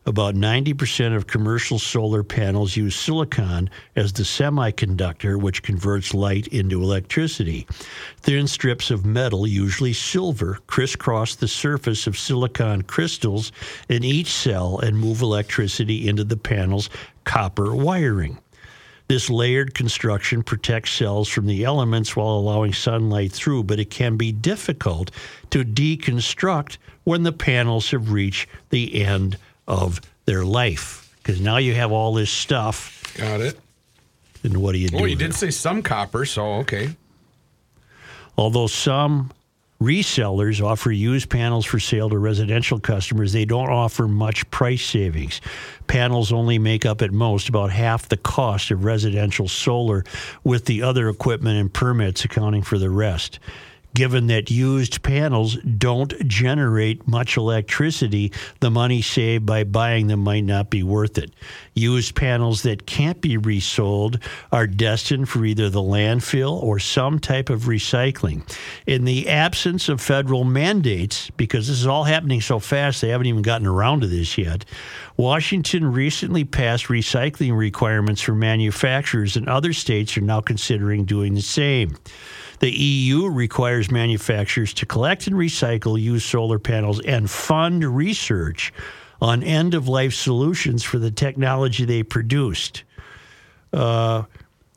About 90% of commercial solar panels use silicon as the semiconductor, which converts light into electricity. Thin strips of metal, usually silver, crisscross the surface of silicon crystals in each cell and move electricity into the panel's copper wiring. This layered construction protects cells from the elements while allowing sunlight through, but it can be difficult to deconstruct when the panels have reached the end of their life. Because now you have all this stuff, got it? and what do you do? Well, you did say some copper, so okay. Although some resellers offer used panels for sale to residential customers, they don't offer much price savings. Panels only make up at most about half the cost of residential solar, with the other equipment and permits accounting for the rest. Given that used panels don't generate much electricity, the money saved by buying them might not be worth it. Used panels that can't be resold are destined for either the landfill or some type of recycling. In the absence of federal mandates, because this is all happening so fast, they haven't even gotten around to this yet. Washington recently passed recycling requirements for manufacturers, and other states are now considering doing the same. The EU requires manufacturers to collect and recycle used solar panels and fund research on end of life solutions for the technology they produced. Uh,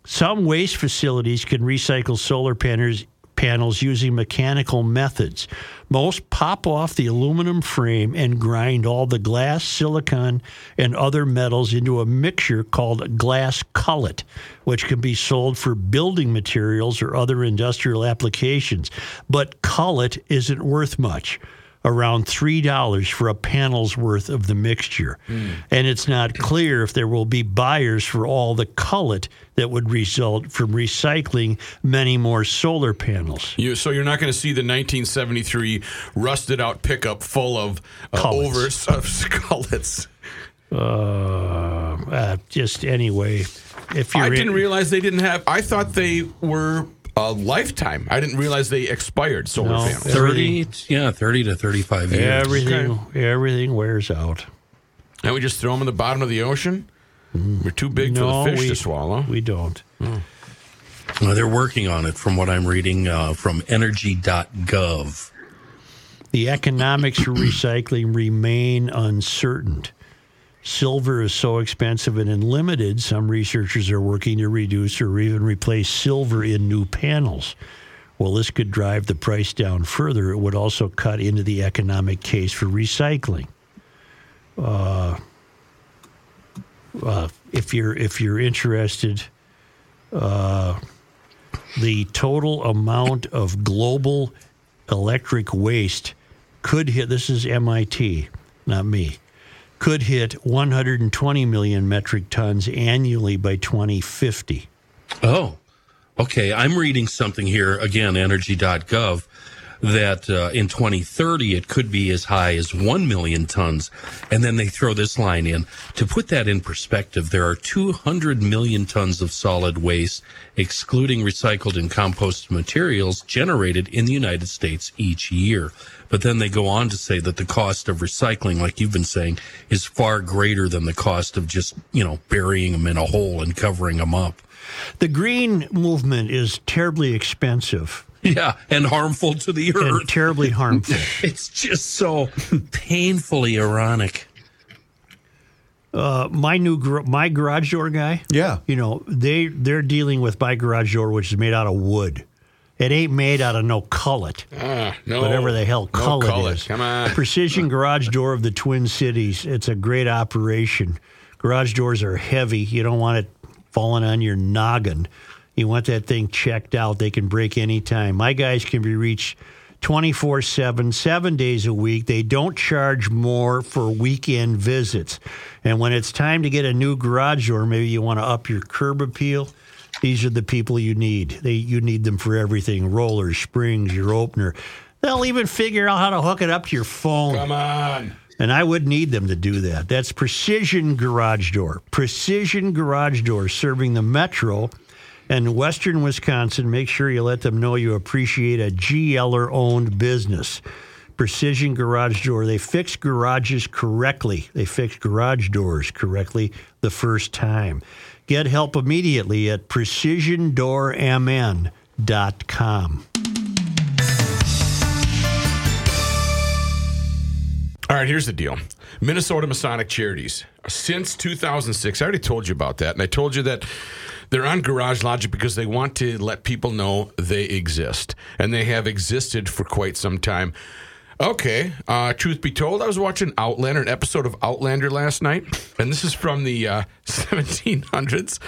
some waste facilities can recycle solar panels, panels using mechanical methods. Most pop off the aluminum frame and grind all the glass, silicon, and other metals into a mixture called glass cullet, which can be sold for building materials or other industrial applications. But cullet isn't worth much. Around $3 for a panel's worth of the mixture. And it's not clear if there will be buyers for all the cullet that would result from recycling many more solar panels. You, so you're not going to see the 1973 rusted out pickup full of uh, Cullets. over of skullets. Uh, uh, just anyway, if you're I didn't realize they didn't have. I thought they were a lifetime. I didn't realize they expired solar No. panels. 30, yeah, 30 to 35 years. everything everything wears out. And we just throw them in the bottom of the ocean. We're too big for the fish we, to swallow. We don't. Well, they're working on it from what I'm reading uh, from energy.gov. The economics for recycling remain uncertain. Silver is so expensive and unlimited, some researchers are working to reduce or even replace silver in new panels. Well, this could drive the price down further. It would also cut into the economic case for recycling. Uh, uh, if you're if you're interested, uh, the total amount of global electric waste could hit this is MIT, not me. Could hit 120 million metric tons annually by 2050. Oh, okay. I'm reading something here again, energy.gov. that uh, in 2030 it could be as high as 1 million tons. And then they throw this line in. To put that in perspective, there are 200 million tons of solid waste, excluding recycled and composted materials, generated in the United States each year. But then they go on to say that the cost of recycling, like you've been saying, is far greater than the cost of just, you know, burying them in a hole and covering them up. The green movement is terribly expensive Yeah, and harmful to the earth. and earth. terribly harmful. It's just so painfully ironic. Uh, my new gar- my garage door guy. Yeah. you know they they're dealing with my garage door, which is made out of wood. It ain't made out of no cullet, Ah, no, whatever the hell no cullet cullet. is. Come on. Precision Garage Door of the Twin Cities. It's a great operation. Garage doors are heavy. You don't want it falling on your noggin. You want that thing checked out. They can break anytime. My guys can be reached 24 7, seven days a week. They don't charge more for weekend visits. And when it's time to get a new garage door, maybe you want to up your curb appeal. These are the people you need. They you need them for everything: rollers, springs, your opener. They'll even figure out how to hook it up to your phone. Come on. And I would need them to do that. That's Precision Garage Door. Precision Garage Door serving the Metro and Western Wisconsin. Make sure you let them know you appreciate a GLer owned business. Precision Garage Door. They fix garages correctly. They fix garage doors correctly the first time. Get help immediately at precisiondoormn.com. All right, here's the deal. Minnesota Masonic Charities. Since 2006, I already told you about that. And I told you that they're on Garage Logic because they want to let people know they exist. And they have existed for quite some time. Okay, uh, truth be told, I was watching Outlander, an episode of Outlander last night. And this is from the uh, 1700s.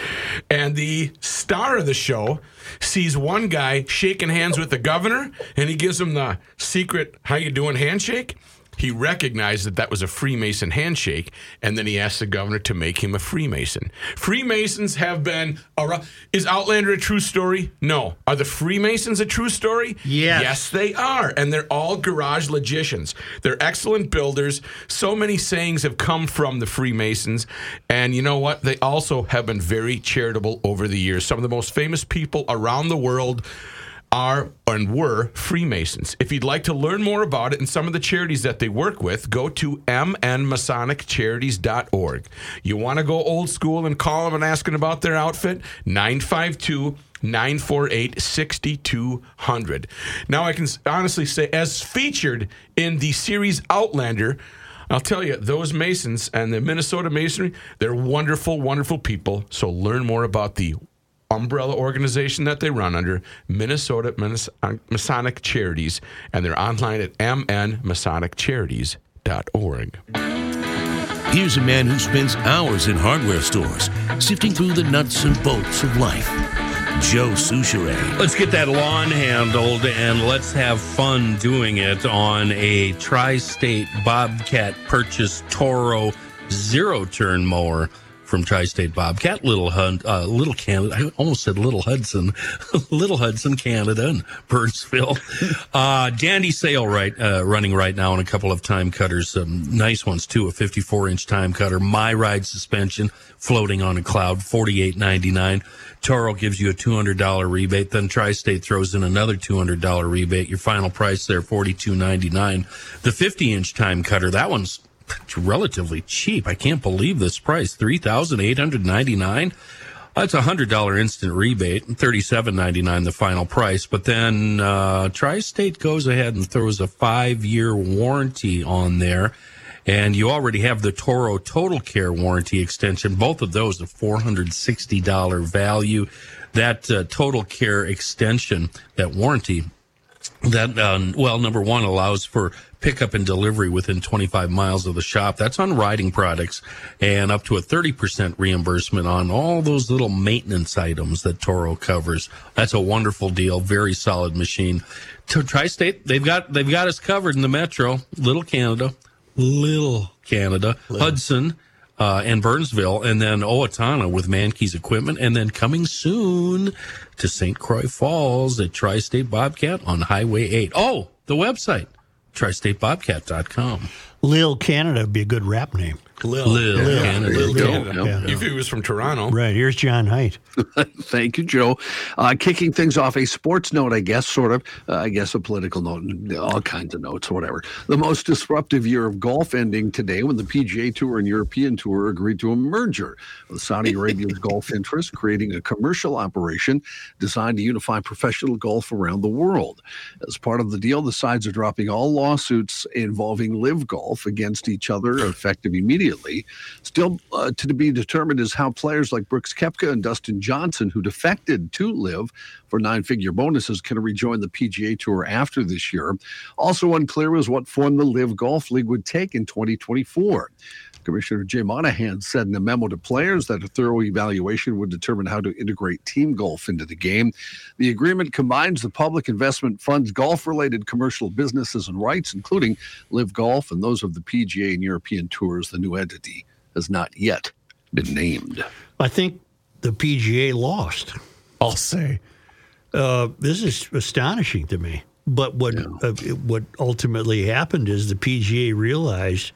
And the star of the show sees one guy shaking hands with the governor, and he gives him the secret, how you doing handshake. He recognized that that was a Freemason handshake, and then he asked the governor to make him a Freemason. Freemasons have been around. Is Outlander a true story? No. Are the Freemasons a true story? Yes. Yes, they are. And they're all garage logicians. They're excellent builders. So many sayings have come from the Freemasons. And you know what? They also have been very charitable over the years. Some of the most famous people around the world are and were Freemasons. If you'd like to learn more about it and some of the charities that they work with, go to mnmasoniccharities.org. You want to go old school and call them and ask them about their outfit? 952 948 6200. Now, I can honestly say, as featured in the series Outlander, I'll tell you, those Masons and the Minnesota Masonry, they're wonderful, wonderful people. So learn more about the umbrella organization that they run under, Minnesota uh, Masonic Charities, and they're online at mnmasoniccharities.org. Here's a man who spends hours in hardware stores, sifting through the nuts and bolts of life. Joe Soucheray. Let's get that lawn handled and let's have fun doing it on a tri state Bobcat purchase Toro zero turn mower from Tri-State Bobcat, Little Hun, uh, Little Canada. I almost said Little Hudson, Little Hudson, Canada, and Burnsville. Uh, dandy sale right uh, running right now on a couple of TimeCutters, um, nice ones too. A 54 inch TimeCutter, my ride suspension, floating on a cloud, 48.99. Toro gives you a $200 rebate. Then Tri-State throws in another $200 rebate. Your final price there, $42.99. The 50 inch TimeCutter, that one's relatively cheap. I can't believe this price. Three thousand eight hundred ninety nine. That's a hundred dollar instant rebate, and thirty seven ninety nine the final price. But then uh, Tri-State goes ahead and throws a five year warranty on there, and you already have the Toro Total Care warranty extension. Both of those a four hundred sixty dollar value. That uh, Total Care extension, that warranty, that um, well number one allows for pickup and delivery within 25 miles of the shop. That's on riding products and up to a 30% reimbursement on all those little maintenance items that toro covers. That's a wonderful deal. Very solid machine. To tri-state they've got they've got us covered in the metro. Little canada little canada hudson uh, and Burnsville, and then Owatonna with Mankey's equipment, and then coming soon to St. Croix Falls at Tri State Bobcat on Highway 8. Oh, the website, tristatebobcat.com. Lil Canada would be a good rap name. Lil. Lil Lil. Canada. Lil Lil. Canada. Yeah. If he was from Toronto. Right, here's John Heidt. Thank you, Joe. Uh, kicking things off, a sports note, I guess, sort of. Uh, I guess a political note, all kinds of notes, whatever. The most disruptive year of golf ending today when the PGA Tour and European Tour agreed to a merger with Saudi Arabia's golf interest, creating a commercial operation designed to unify professional golf around the world. As part of the deal, the sides are dropping all lawsuits involving LIV Golf against each other, effective immediately. Still uh, to be determined is how players like Brooks Koepka and Dustin Johnson, who defected to LIV for nine figure bonuses, can rejoin the PGA Tour after this year. Also unclear was what form the LIV Golf League would take in 2024. Commissioner Jay Monahan said in a memo to players that a thorough evaluation would determine how to integrate team golf into the game. The agreement combines the public investment fund's golf related commercial businesses and rights, including LIV Golf and those of the PGA and European Tours. The new entity has not yet been named. I think the PGA lost. I'll say. Uh, this is astonishing to me. But what uh, what ultimately happened is the PGA realized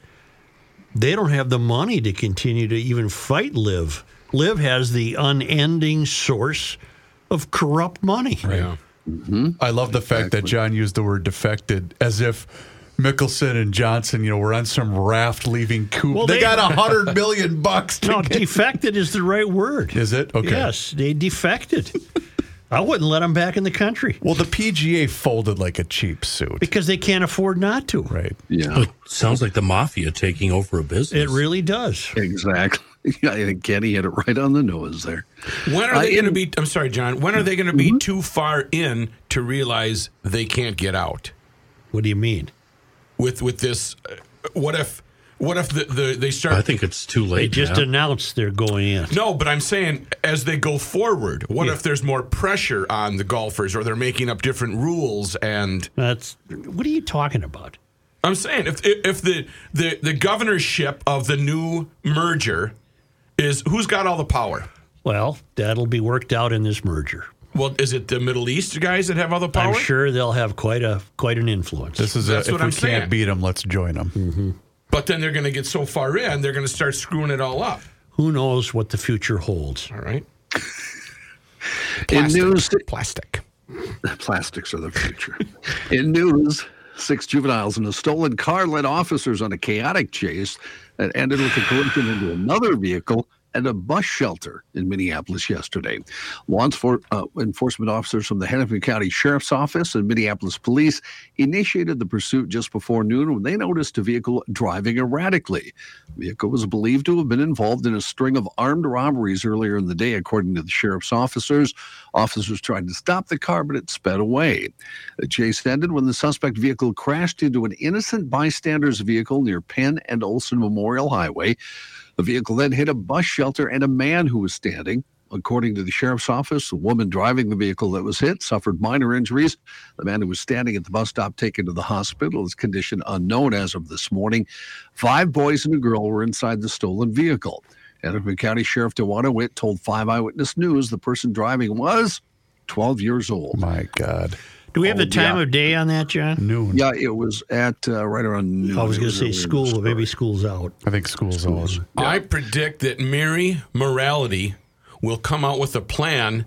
they don't have the money to continue to even fight LIV. LIV has the unending source of corrupt money. Yeah. Mm-hmm. I love the fact that John used the word defected as if Mickelson and Johnson, you know, were on some raft leaving Coop. Well, they, they- got a hundred million bucks. To No, get- defected is the right word. Is it? Okay. Yes, they defected. I wouldn't let them back in the country Well, the PGA folded like a cheap suit. because they can't afford not to. Right. Yeah, Sounds like the mafia taking over a business. It really does. exactly. I think Kenny hit it right on the nose there. When are Uh, they going to be? I'm sorry, John. When are they going to be too far in to realize they can't get out What do you mean? with with this? Uh, what if what if the, the they start? I think it's too late. They just now. announced they're going in. no, but I'm saying as they go forward, what Yeah. if there's more pressure on the golfers, or they're making up different rules? And That's what are you talking about? I'm saying if if the the the governorship of the new merger is who's got all the power? Well, that'll be worked out in this merger. Well, is it the Middle East guys that have all the power? I'm sure they'll have quite a quite an influence. This is That's a, if what we I'm can't saying. beat them, let's join them. Mm-hmm. But then they're going to get so far in, they're going to start screwing it all up. Who knows what the future holds? All right. In news, plastic. plastics are the future. In news, six juveniles in a stolen car led officers on a chaotic chase that ended with a collision into another vehicle at a bus shelter in Minneapolis yesterday. Law uh, enforcement officers from the Hennepin County Sheriff's Office and Minneapolis Police initiated the pursuit just before noon when they noticed a vehicle driving erratically. The vehicle was believed to have been involved in a string of armed robberies earlier in the day, according to the sheriff's officers. Officers tried to stop the car, but it sped away. The chase ended when the suspect vehicle crashed into an innocent bystander's vehicle near Penn and Olson Memorial Highway. The vehicle then hit a bus shelter and a man who was standing. According to the sheriff's office, the woman driving the vehicle that was hit suffered minor injuries. The man who was standing at the bus stop taken to the hospital. His condition unknown as of this morning. Five boys and a girl were inside the stolen vehicle. Hennepin County Sheriff Dawanna Witt told Five Eyewitness News the person driving was 12 years old. My God. Do we have Oh, the time yeah. of day on that, John? Noon. Yeah, it was at uh, right around noon. I was going to say earlier in the school, but maybe school's out. I think school's out. I predict that Mary Moriarty will come out with a plan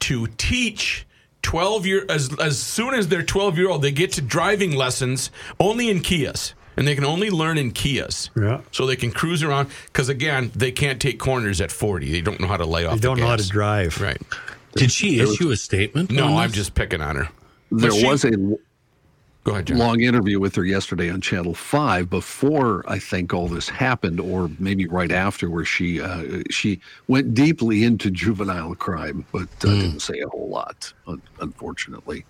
to teach 12 year as as soon as they're 12 year old they get to driving lessons only in Kias and they can only learn in Kias. Yeah. So they can cruise around cuz again they can't take corners at 40. They don't know how to lay off They don't know how to drive. Right. Did she issue a statement? No, I'm just picking on her. There she- was a Go ahead, John. long interview with her yesterday on Channel Five before I think all this happened, or maybe right after, where she uh, she went deeply into juvenile crime, but uh, didn't say a whole lot, unfortunately.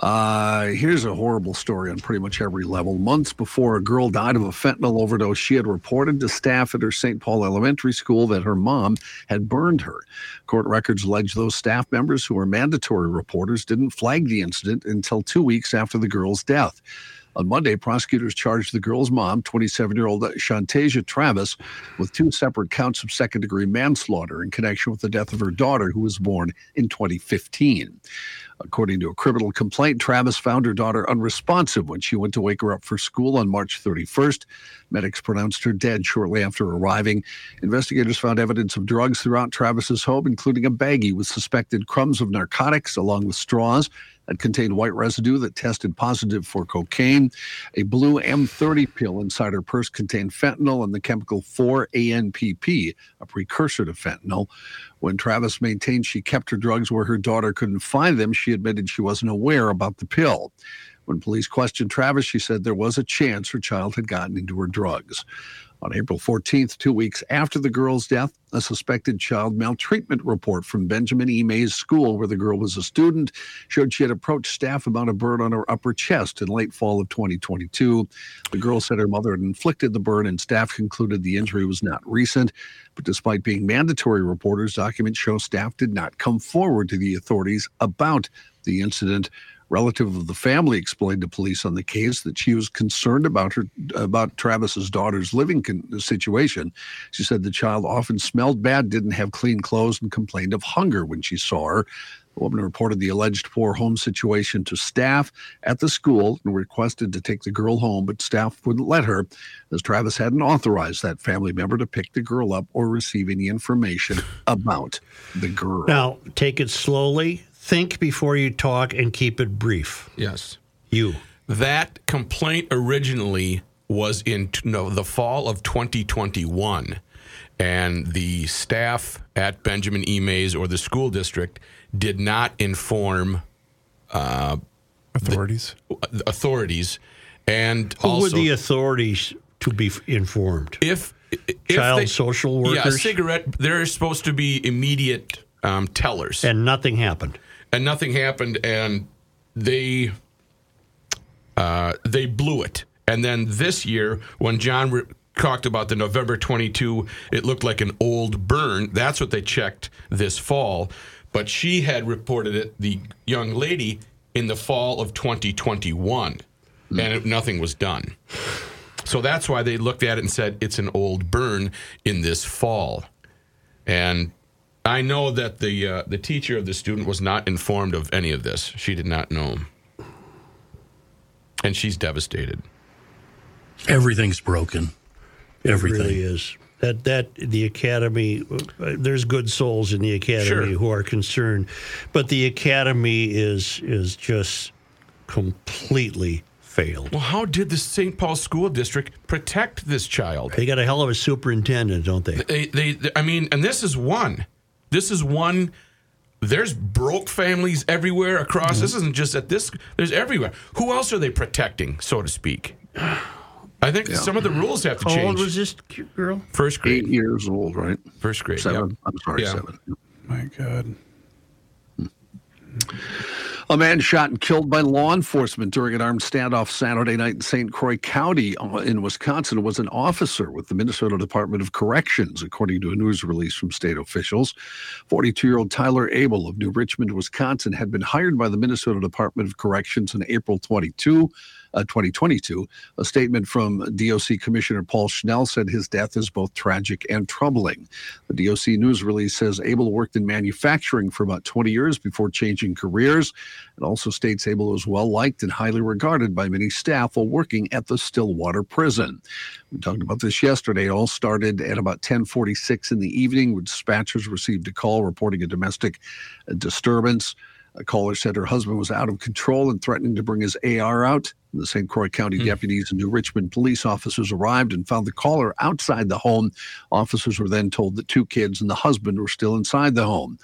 Uh, here's a horrible story on pretty much every level. Months before a girl died of a fentanyl overdose, she had reported to staff at her St. Paul Elementary School that her mom had burned her. Court records allege those staff members who were mandatory reporters didn't flag the incident until two weeks after the girl's death. On Monday, prosecutors charged the girl's mom, 27 year old Shantasia Travis, with two separate counts of second degree manslaughter in connection with the death of her daughter, who was born in 2015. According to a criminal complaint, Travis found her daughter unresponsive when she went to wake her up for school on March 31st. Medics pronounced her dead shortly after arriving. Investigators found evidence of drugs throughout Travis's home, including a baggie with suspected crumbs of narcotics, along with straws that contained white residue that tested positive for cocaine. A blue M30 pill inside her purse contained fentanyl and the chemical 4-ANPP, a precursor to fentanyl. When Travis maintained she kept her drugs where her daughter couldn't find them, she admitted she wasn't aware about the pill. When police questioned Travis, she said there was a chance her child had gotten into her drugs. On April 14th, two weeks after the girl's death, a suspected child maltreatment report from Benjamin E. Mays School, where the girl was a student, showed she had approached staff about a burn on her upper chest in late fall of 2022. The girl said her mother had inflicted the burn, and staff concluded the injury was not recent. But despite being mandatory reporters, documents show staff did not come forward to the authorities about the incident relative of the family explained to police on the case that she was concerned about her about Travis's daughter's living con- situation. She said the child often smelled bad, didn't have clean clothes, and complained of hunger when she saw her. The woman reported the alleged poor home situation to staff at the school and requested to take the girl home, but staff wouldn't let her, as Travis hadn't authorized that family member to pick the girl up or receive any information about the girl. Now, take it slowly. Think before you talk and keep it brief. Yes. You. That complaint originally was in t- no, the fall of 2021. And the staff at Benjamin E. Mays or the school district did not inform uh, authorities. The, authorities. And Who also, were the authorities to be informed? If, if Child they- social workers? Yeah, cigarette. They're supposed to be immediate um, tellers. And nothing happened. And nothing happened and they uh, they blew it. And then this year when john re- talked about the november 22 it looked like an old burn. That's what they checked this fall. But she had reported it the young lady in the fall of 2021 and it, nothing was done. So that's why they looked at it and said it's an old burn in this fall. And I know that the uh, the teacher of the student was not informed of any of this. She did not know, and she's devastated. Everything's broken. Everything It really is. That that the academy, uh, there's good souls in the academy Sure. who are concerned, but the academy is is just completely failed. Well, how did the St. Paul School District protect this child? They got a hell of a superintendent, don't they? They, they, they- I mean, and this is one. This is one. There's broke families everywhere across. Mm-hmm. This isn't just at this. There's everywhere. Who else are they protecting, so to speak? I think some of the rules have to How change. old was this cute girl? First grade. Eight years old, right? First grade. Seven. yep. I'm sorry, Yeah. seven. My God. A man shot and killed by law enforcement during an armed standoff Saturday night in St. Croix County uh, in Wisconsin was an officer with the Minnesota Department of Corrections, according to a news release from state officials. 42 year old Tyler Abel of New Richmond, Wisconsin, had been hired by the Minnesota Department of Corrections in April 22. Uh, 2022. A statement from DOC Commissioner Paul Schnell said his death is both tragic and troubling. The DOC news release says Abel worked in manufacturing for about 20 years before changing careers. It also states Abel was well liked and highly regarded by many staff while working at the Stillwater prison. We talked about this yesterday. It all started at about 10:46 in the evening when dispatchers received a call reporting a domestic disturbance. A caller said her husband was out of control and threatening to bring his AR out. The St. Croix County hmm. deputies and New Richmond police officers arrived and found the caller outside the home. Officers were then told that two kids and the husband were still inside the home.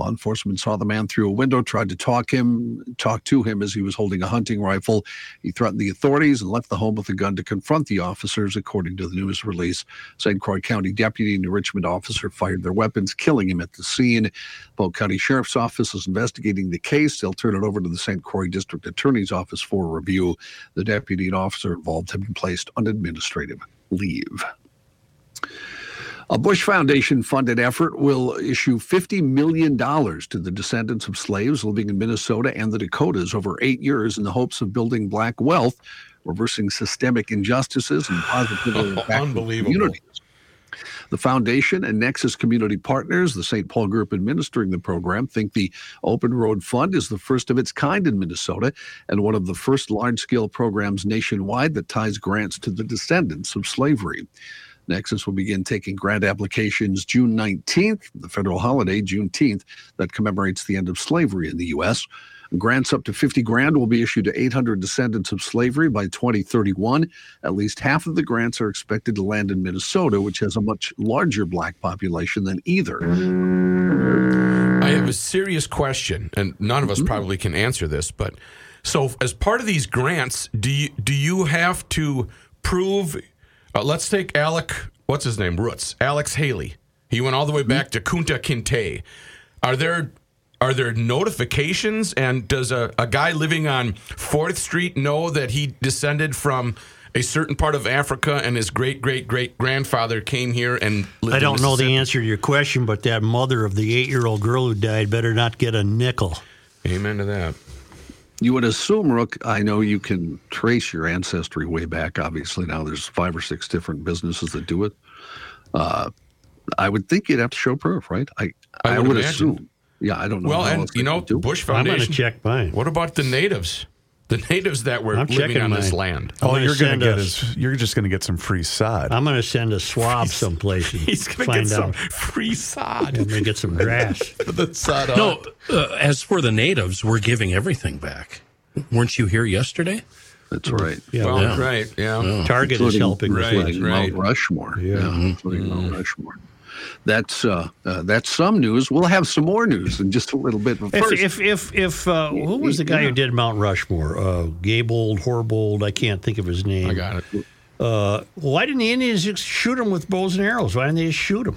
Law enforcement saw the man through a window, tried to talk him, talk to him as he was holding a hunting rifle. He threatened the authorities and left the home with a gun to confront the officers, according to the news release. St. Croix County deputy and Richmond officer fired their weapons, killing him at the scene. Polk County Sheriff's Office is investigating the case. They'll turn it over to the St. Croix District Attorney's Office for review. The deputy and officer involved have been placed on administrative leave. A Bush Foundation funded effort will issue $50 million to the descendants of slaves living in Minnesota and the Dakotas over eight years in the hopes of building black wealth reversing systemic injustices and positively impacting communities. The foundation and Nexus community partners, the St. Paul Group administering the program, think the Open Road Fund is the first of its kind in Minnesota and one of the first large scale programs nationwide that ties grants to the descendants of slavery. Nexus will begin taking grant applications June 19th, the federal holiday, Juneteenth, that commemorates the end of slavery in the U.S. Grants up to 50 grand will be issued to 800 descendants of slavery by 2031. At least half of the grants are expected to land in Minnesota, which has a much larger black population than either. I have a serious question, and none of us mm-hmm. probably can answer this. But so, as part of these grants, do you do you have to prove? Uh, let's take Alec. What's his name? Roots. Alex Haley. He went all the way back to Kunta Kinte. Are there are there notifications? And does a, a guy living on Fourth Street know that he descended from? A certain part of Africa, and his great great great grandfather came here and lived I don't know the answer to your question, but that mother of the eight year old girl who died better not get a nickel. Amen to that. You would assume, Rook, I know you can trace your ancestry way back. Obviously, now there's five or six different businesses that do it. Uh, I would think you'd have to show proof, right? I, I I, would would, assume. Yeah, I don't know. Well, how and else you know, could do it. Bush I'm going to check mine. What about the natives? The natives that were I'm living checking on this land. I'm All gonna you're going to get us- is you're just going to get some free sod. I'm going to send a swab someplace and He's going to find get some out. free sod. I'm going to get some grass. the sod No, uh, as for the natives, we're giving everything back. Weren't you here yesterday? That's right. Yeah, well, Yeah. right, yeah. Target is helping Right, right. Mount Rushmore. Yeah. including Mount Rushmore. That's uh, uh, that's some news. We'll have some more news in just a little bit. But If first, if if, if uh, who was the guy who did Mount Rushmore? Uh, Gaybold, Horbold. I can't think of his name. I got it. Uh, why didn't the Indians just shoot him with bows and arrows? Why didn't they just shoot him,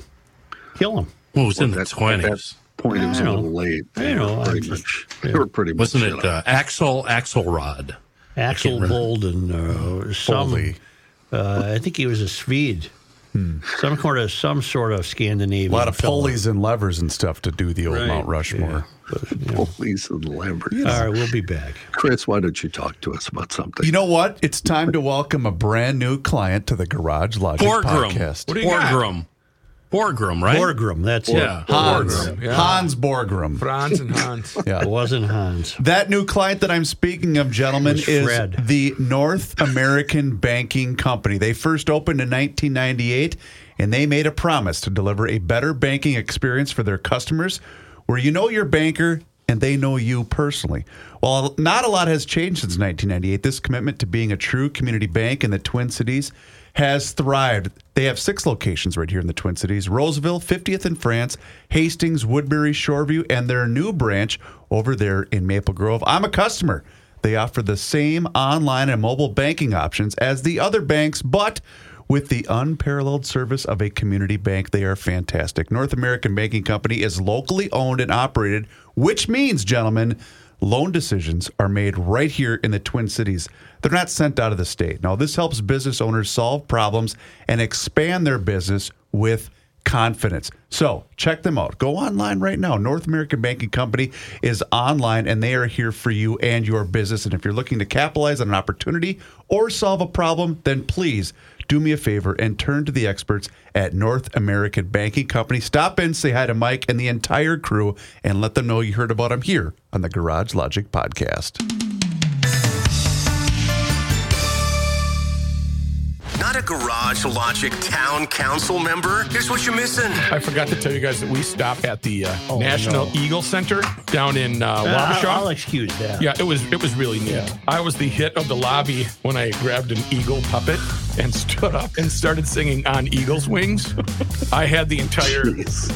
kill him? Well, it was in the twenties. point it was I a know. little late. I They know, were I'm pretty just- much. They were pretty much. Wasn't shut it up. uh, Axel Axelrod? Axel remember. Bold and uh, some. Uh, I think he was a Swede. Some sort of some sort of Scandinavian. Hmm. A lot of fella. pulleys and levers and stuff to do the old Right. Mount Rushmore. Police and Lambert. All right, we'll be back. Chris, why don't you talk to us about something? You know what? It's time to welcome a brand new client to the Garage Logic Borgrum. podcast. What do you got? Borgrum. Borgrum, right? Borgrum, that's Yeah. Hans. Borgrum, yeah. Hans Borgrum. Franz and Hans. Yeah. It wasn't Hans. That new client that I'm speaking of, gentlemen, is Fred. the North American Banking Company. They first opened in 1998, and they made a promise to deliver a better banking experience for their customers where you know your banker and they know you personally. While not a lot has changed since 1998, this commitment to being a true community bank in the Twin Cities has thrived. They have six locations right here in the Twin Cities Roseville, 50th in France, Hastings, Woodbury, Shoreview, and their new branch over there in Maple Grove. I'm a customer. They offer the same online and mobile banking options as the other banks, but with the unparalleled service of a community bank, they are fantastic. North American Banking Company is locally owned and operated, which means, gentlemen, loan decisions are made right here in the Twin Cities. They're not sent out of the state. Now, this helps business owners solve problems and expand their business with confidence. So check them out. Go online right now. North American Banking Company is online and they are here for you and your business. And if you're looking to capitalize on an opportunity or solve a problem, then please do me a favor and turn to the experts at North American Banking Company. Stop in, say hi to Mike and the entire crew, and let them know you heard about them here on the Garage Logic Podcast. Not a Garage Logic Town Council member? Here's what you're missing. I forgot to tell you guys that we stopped at the uh, Oh, National no. Eagle Center down in uh, I'll, Wabasha. I'll excuse that. Yeah, it was it was really neat. I was the hit of the lobby when I grabbed an eagle puppet and stood up and started singing on Eagle's Wings. I had the entire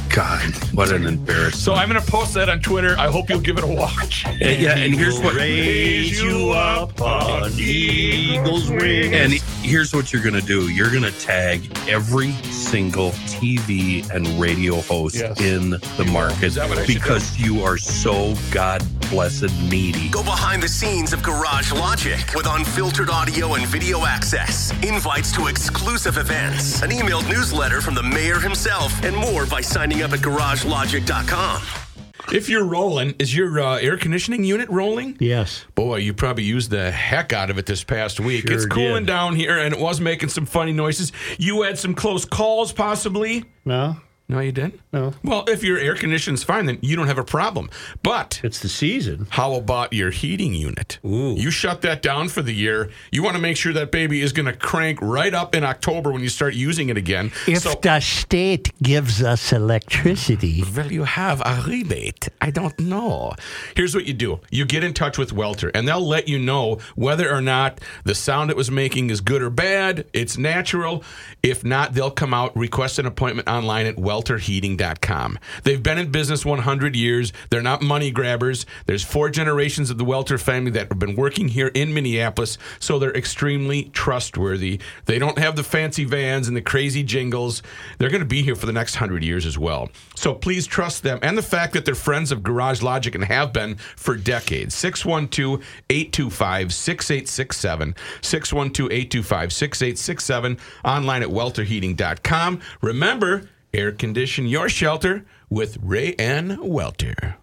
God, what an embarrassment. So I'm gonna post that on Twitter. I hope you'll give it a watch. And, yeah, and here's what Raise you up on eagle's wings. And here's what you're going to do. You're going to tag every single TV and radio host Yes. in the market Is that what I should because you are so God blessed needy. Go behind the scenes of Garage Logic with unfiltered audio and video access, invites to exclusive events, an emailed newsletter from the mayor himself, and more by signing up at garagelogic.com. If you're rolling, is your uh, air conditioning unit rolling? Yes. Boy, you probably used the heck out of it this past week. Sure it's cooling did. down here, and it was making some funny noises. You had some close calls, possibly. No. No, you didn't. No. Well, if your air conditioning's fine, then you don't have a problem. But It's the season. how about your heating unit? Ooh. You shut that down for the year. You want to make sure that baby is going to crank right up in October when you start using it again. If So- the state gives us electricity, Will you have a rebate? I don't know. Here's what you do you get in touch with Welter, and they'll let you know whether or not the sound it was making is good or bad. It's natural. If not, they'll come out, request an appointment online at welterheating.com. They've been in business 100 years. They're not money grabbers. There's four generations of the Welter family that have been working here in Minneapolis, so they're extremely trustworthy. They don't have the fancy vans and the crazy jingles. They're going to be here for the next 100 years as well. So please trust them and the fact that they're friends of Garage Logic and have been for decades. 612 825 6867. 612 825 6867. Online at welterheating.com. Remember, air condition your shelter with Ray N. Welter.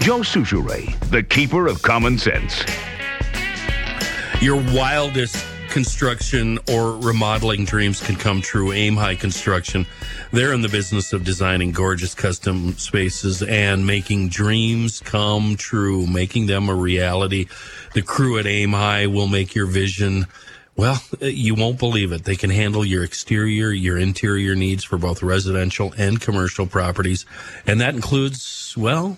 Joe Soucheray, the keeper of common sense. Your wildest construction or remodeling dreams can come true. Aim High Construction. They're in the business of designing gorgeous custom spaces and making dreams come true, making them a reality. The crew at Aim High will make your vision. Well, uh, you won't believe it. They can handle your exterior, your interior needs for both residential and commercial properties. And that includes, well,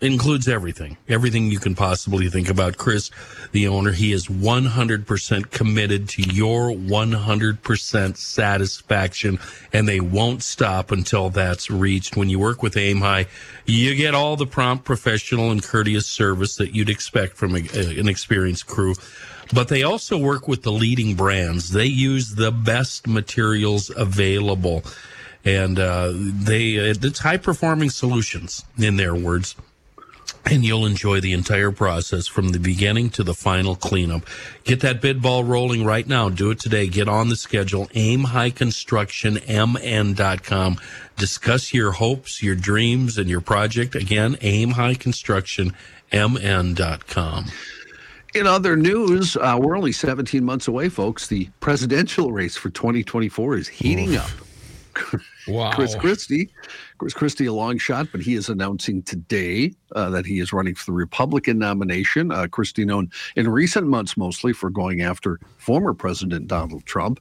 includes everything, everything you can possibly think about. Chris, the owner, he is 100% committed to your 100% satisfaction, and they won't stop until that's reached. When you work with Aim High, you get all the prompt, professional, and courteous service that you'd expect from a, an experienced crew. But they also work with the leading brands. They use the best materials available. And uh, they it's high performing solutions, in their words and you'll enjoy the entire process from the beginning to the final cleanup. Get that bid ball rolling right now. Do it today. Get on the schedule. Aim High Construction, MN.com. Discuss your hopes, your dreams, and your project. Again, Aim High Construction, MN.com. In other news, uh, we're only 17 months away, folks. The presidential race for 2024 is heating up. Wow. Chris Christie, Chris Christie, a long shot, but he is announcing today uh, that he is running for the Republican nomination. Uh, Christie, known in recent months mostly for going after former President Donald Trump.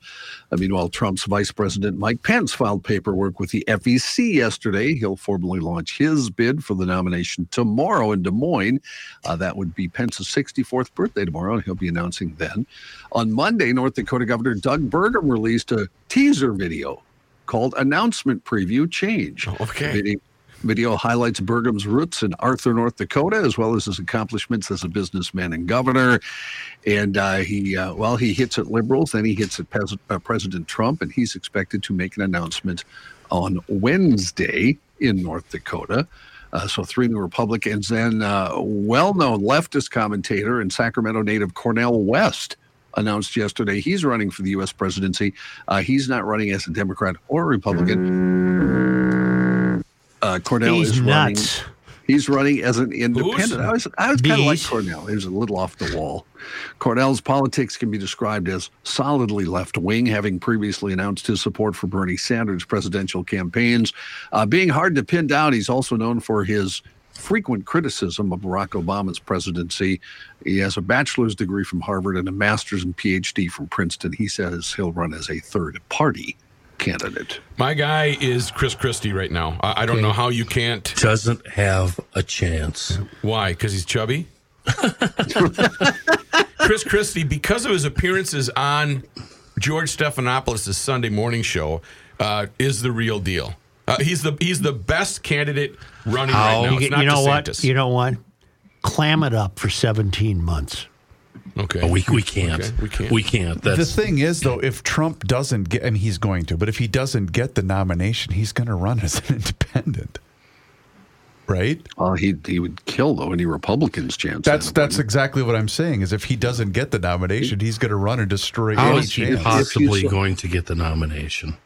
Uh, meanwhile, Trump's Vice President Mike Pence filed paperwork with the FEC yesterday. He'll formally launch his bid for the nomination tomorrow in Des Moines. Uh, that would be Pence's 64th birthday tomorrow, and he'll be announcing then. On Monday, North Dakota Governor Doug Burgum released a teaser video called Announcement Preview Change. Okay. Video, video highlights Burgum's roots in Arthur, North Dakota, as well as his accomplishments as a businessman and governor. And uh, he, uh, well, he hits at liberals, then he hits at Pres- uh, President Trump, and he's expected to make an announcement on Wednesday in North Dakota. Uh, so three new Republicans, then uh, well-known leftist commentator and Sacramento native Cornel West announced yesterday he's running for the U.S. presidency. Uh, he's not running as a Democrat or a Republican. Uh, Cornel He's is running. nuts. He's running as an independent. I was, I was kind of like Cornel. He was a little off the wall. Cornel's politics can be described as solidly left wing, having previously announced his support for Bernie Sanders' presidential campaigns. Uh, being hard to pin down, he's also known for his frequent criticism of Barack Obama's presidency. He has a bachelor's degree from Harvard and a master's and PhD from Princeton. He says he'll run as a third party candidate. My guy is Chris Christie right now. I, I don't know how you can't. Doesn't have a chance. Why? Because he's chubby? Chris Christie, because of his appearances on George Stephanopoulos' Sunday morning show, uh, is the real deal. Uh, he's the he's the best candidate running right now. you, It's not you know DeSantis. what? You know what? Clam it up for 17 months. Okay. Oh, we, we can't. Okay, we can't. We can't. the thing is, though, if Trump doesn't get, and he's going to, but if he doesn't get the nomination, he's going to run as an independent, right? Well, he he would kill though any Republicans' chance. That's that's exactly what I'm saying. Is if he doesn't get the nomination, he's going to run and destroy how any is he chance. possibly going to get the nomination?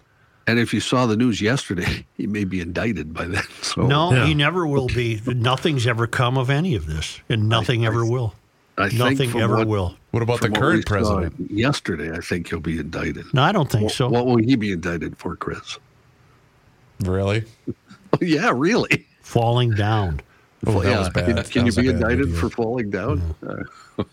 And if you saw the news yesterday, he may be indicted by then. So No, he never will be. Nothing's ever come of any of this, and nothing ever will. I Nothing from ever what- will. What about the from what current president? Yesterday, I think he'll be indicted. No, I don't think What- so. What will he be indicted for, Chris? Really? yeah, really. Falling down. Oh, that Yeah. was bad. Can, That can you was be indicted video. for falling down? Uh,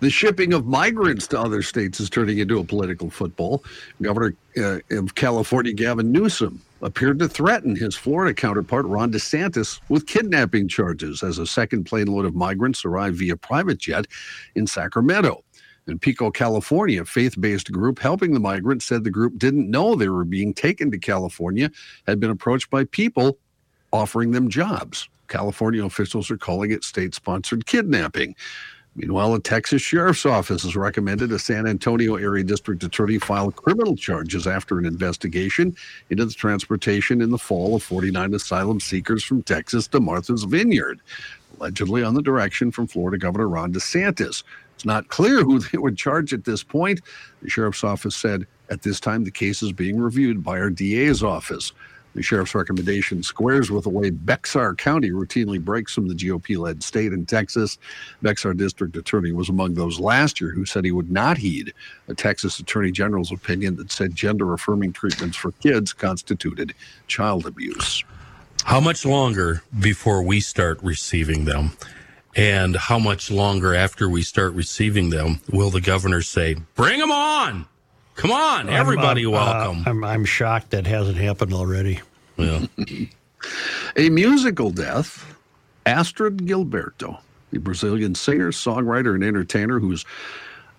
the shipping of migrants to other states is turning into a political football. Governor uh, of California, Gavin Newsom, appeared to threaten his Florida counterpart, Ron DeSantis, with kidnapping charges as a second plane load of migrants arrived via private jet in Sacramento. In Pico, California, a faith based group helping the migrants said the group didn't know they were being taken to California, had been approached by people offering them jobs. California officials are calling it state sponsored kidnapping. Meanwhile, a Texas sheriff's office has recommended a San Antonio area district attorney file criminal charges after an investigation into the transportation in the fall of 49 asylum seekers from Texas to Martha's Vineyard, allegedly on the direction from Florida Governor Ron DeSantis. It's not clear who they would charge at this point. The sheriff's office said at this time the case is being reviewed by our DA's office. The sheriff's recommendation squares with the way Bexar County routinely breaks from the GOP led state in Texas. Bexar district attorney was among those last year who said he would not heed a Texas attorney general's opinion that said gender affirming treatments for kids constituted child abuse. How much longer before we start receiving them? And how much longer after we start receiving them will the governor say, bring them on? Come on, everybody I'm, uh, welcome. I'm, I'm shocked that hasn't happened already. Yeah. A musical death, Astrud Gilberto, the Brazilian singer, songwriter, and entertainer whose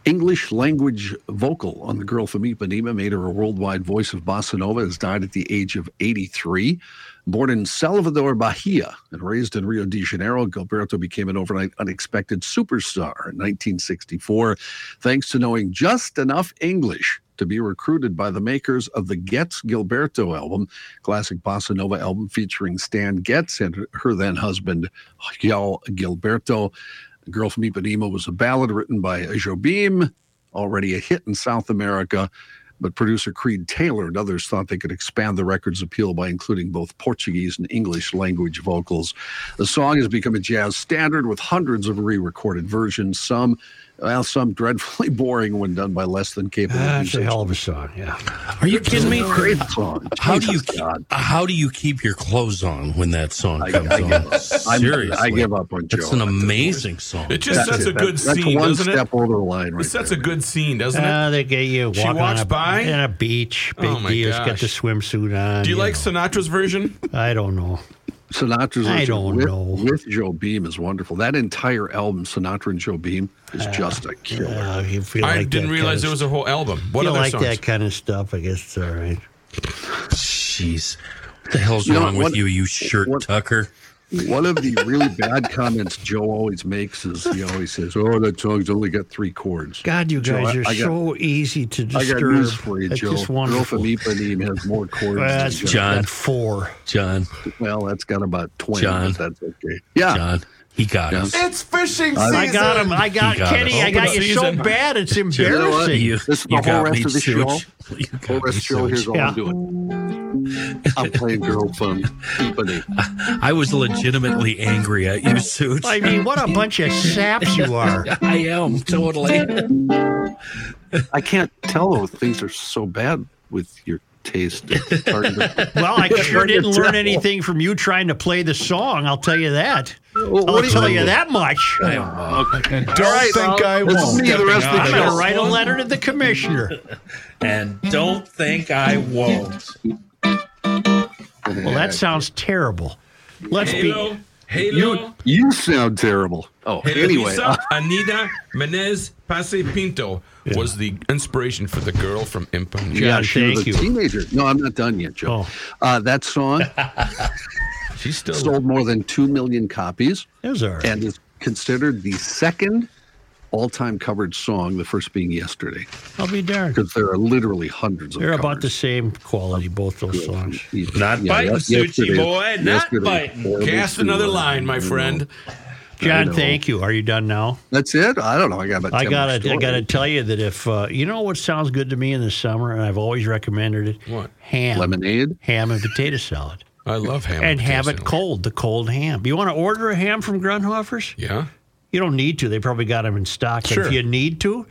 English language vocal on the girl from Ipanema made her a worldwide voice of bossa nova, has died at the age of 83. Born in Salvador, Bahia, and raised in Rio de Janeiro, Gilberto became an overnight unexpected superstar in 1964, thanks to knowing just enough English to be recruited by the makers of the Getz Gilberto album, classic bossa nova album featuring Stan Getz and her then husband, João Gilberto. The Girl from Ipanema was a ballad written by Jobim, already a hit in South America. But producer Creed Taylor and others thought they could expand the record's appeal by including both Portuguese and English language vocals. The song has become a jazz standard with hundreds of re recorded versions, some, well, some dreadfully boring when done by less than capable That's a hell of a song, yeah. Are you kidding me? Great song. How do you Jesus God. how do you keep your clothes on when that song comes I give on? I'm- Seriously, I give up on It's an amazing song. It just That's sets it. a good That- that's scene, one doesn't step it? over the line right It sets there. a good scene, doesn't Uh, it? they get you She walking walks on a, by? in a beach. Big Oh, my deal. Got the swimsuit on. Do you like know. Sinatra's version? I don't know. Sinatra's I don't with, know. with Jobim is wonderful. That entire album, Sinatra and Jobim, is just a killer. Uh, you feel I like didn't realize there was a whole album. What feel other like songs? that kind of stuff. I guess it's all right. Jeez, what the hell's You know wrong what- with you, you shirt what- tucker? One of the really bad comments Joe always makes is he always says, "Oh, that song's only got three chords." God, you Joe, guys I- are I got- so easy to disturb. I got news for you, That's Joe. just Girl from Ipanema has more chords. Well, that's Joe. John. got four. John, Well, that's got about twenty. John. But that's okay. Yeah. John, he got Yeah. us. It's fishing I- season. I got him. I got, got Kenny. us. I got Open you so bad. It's You know embarrassing. You- This is the you whole got rest of the show. Such. You got Whole rest of the show. Here's all Yeah. I'm doing. I'm playing Girl from Ipanema. I was legitimately angry at you, Suits. I mean, what a bunch of saps you are. I am totally. I can't tell though. Things are so bad with your taste. To- Well, I sure didn't learn anything from you trying to play the song. I'll tell you that. Well, I'll what tell you- you that much. And don't All right, think I won't. the rest of the I'm going to write a letter to the commissioner. and don't think I won't. Well, that sounds terrible. Let's Halo, be. Halo, You sound terrible. Oh, anyway. Heloísa, Eneida Menezes Paes Pinto was the inspiration for the girl from Impan. yeah, John, she was thank a you. teenager. No, I'm not done yet, Joe. Uh, that song she still sold more than 2 million copies It was all right. and is considered the second all time covered song, the first being yesterday, I'll be darned. because there are literally hundreds of They're about the same quality, both those songs. Not Yeah, biting, ye- Suchi boy, not biting. Cast another too, line, my friend. John, thank you. Are you done now? That's it. I don't know. I got about. I 10 more gotta, I gotta tell you that if uh, you know what sounds good to me in the summer, and I've always recommended it. What? Ham, lemonade, ham and potato salad, I love ham. and potato have it salad. cold. The cold ham. You want to order a ham from Grundhofer's? Yeah. You don't need to. They probably got them in stock. But Sure. if you need to,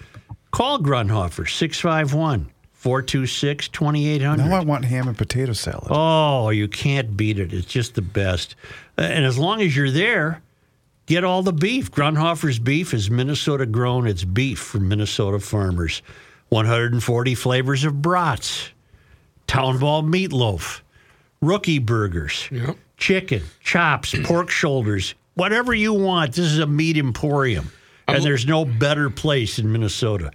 call Grundhofer 651 426 2800. Now I want ham and potato salad. Oh, you can't beat it. It's just the best. Uh, And as long as you're there, get all the beef. Grundhofer's beef is Minnesota grown. It's beef from Minnesota farmers. 140 flavors of brats, town ball meatloaf, rookie burgers, Yep. chicken, chops, pork shoulders, whatever you want. This is a meat emporium. And there's no better place in Minnesota.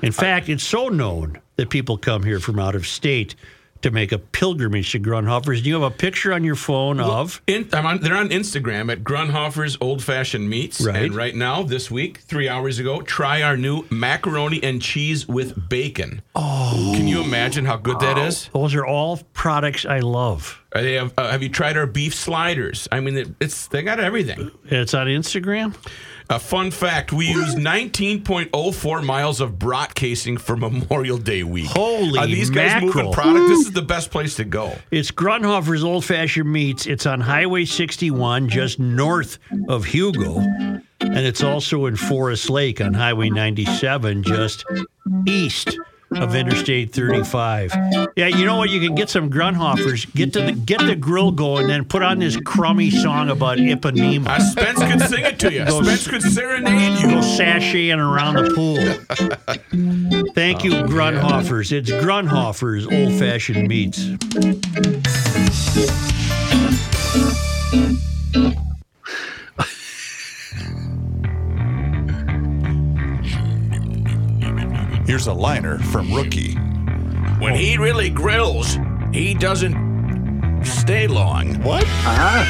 In fact, it's so known that people come here from out of state to make a pilgrimage to Grundhofer's. Do you have a picture on your phone of? In, on, they're on Instagram at Grundhofer's Old Fashioned Meats. Right. And right now, this week, three hours ago, try our new macaroni and cheese with bacon. Oh. Can you imagine how good that is? Those are all products I love. Have, uh, have you tried our beef sliders? I mean, it, it's they got everything. It's on Instagram? A fun fact: we use 19.04 miles of brat casing for Memorial Day week. Holy Are these guys mackerel. moving product? This is the best place to go. It's Grundhofer's Old Fashioned Meats. It's on Highway 61, just north of Hugo. And it's also in Forest Lake on Highway 97, just east of Interstate 35. Yeah, you know what? You can get some Grundhofers, get to the get the grill going, then put on this crummy song about Ipanema. Uh, Spence could sing it to you. Spence could serenade you. Go sashaying around the pool. Thank you, Grundhofers. It's Grundhofers Old Fashioned Meats. Here's a liner from Rookie. When he really grills, he doesn't stay long. What? uh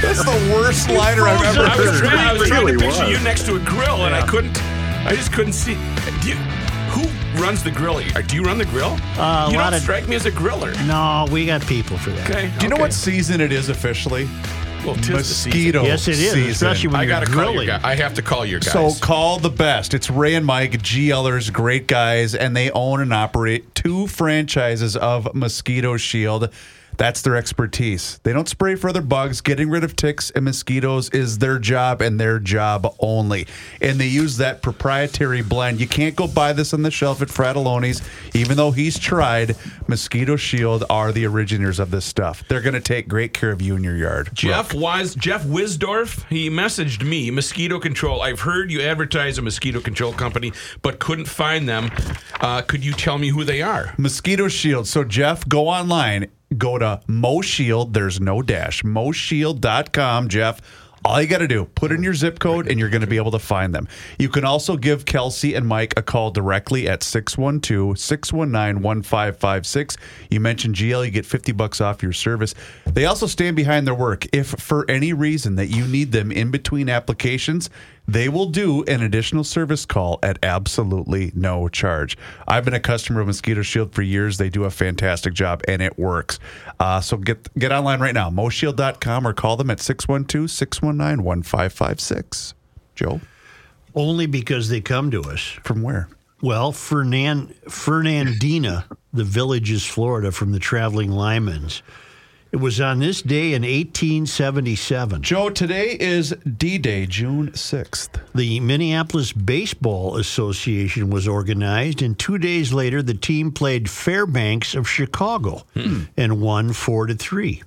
That's the worst liner I've ever I was, heard. trying, I was trying to really picture was. you next to a grill, and I couldn't. I just couldn't see. Do you, who runs the grill? Uh, Do you run the grill? Uh, a you lot don't of- strike me as a griller. No, we got people for that. Okay. Do you know what season it is officially? Well, tis the season. Mosquito Yes, it is, season. especially when I you're gotta call your grilling. guy. I have to call your guys. So call the best. It's Ray and Mike, GLers, great guys, and they own and operate two franchises of Mosquito Shield. That's their expertise. They don't spray for other bugs. Getting rid of ticks and mosquitoes is their job and their job only. And they use that proprietary blend. You can't go buy this on the shelf at Fratallone's, even though he's tried. Mosquito Shield are the originators of this stuff. They're going to take great care of you in your yard. Jeff Wise, Jeff Wisdorf, he messaged me, mosquito control. I've heard you advertise a mosquito control company, but couldn't find them. Uh, could you tell me who they are? Mosquito Shield. So, Jeff, go online, go to Mo Shield. There's no dash. MoShield.com, Jeff. All you got to do, put in your zip code and you're going to be able to find them. You can also give Kelsey and Mike a call directly at 612 619 1556. You mentioned GL, you get 50 bucks off your service. They also stand behind their work. If for any reason that you need them in between applications, they will do an additional service call at absolutely no charge. I've been a customer of Mosquito Shield for years. They do a fantastic job and it works. Uh, so get get online right now, moshield.com or call them at 612 619 1556. Joe, Only because they come to us. from where? Well, Fernan, Fernandina, the villages, Florida, from the traveling Lymans. It was on this day in 1877. Joe, today is D Day, June 6th. The Minneapolis Baseball Association was organized, and two days later, the team played Fairbanks of Chicago hmm. and won four to three.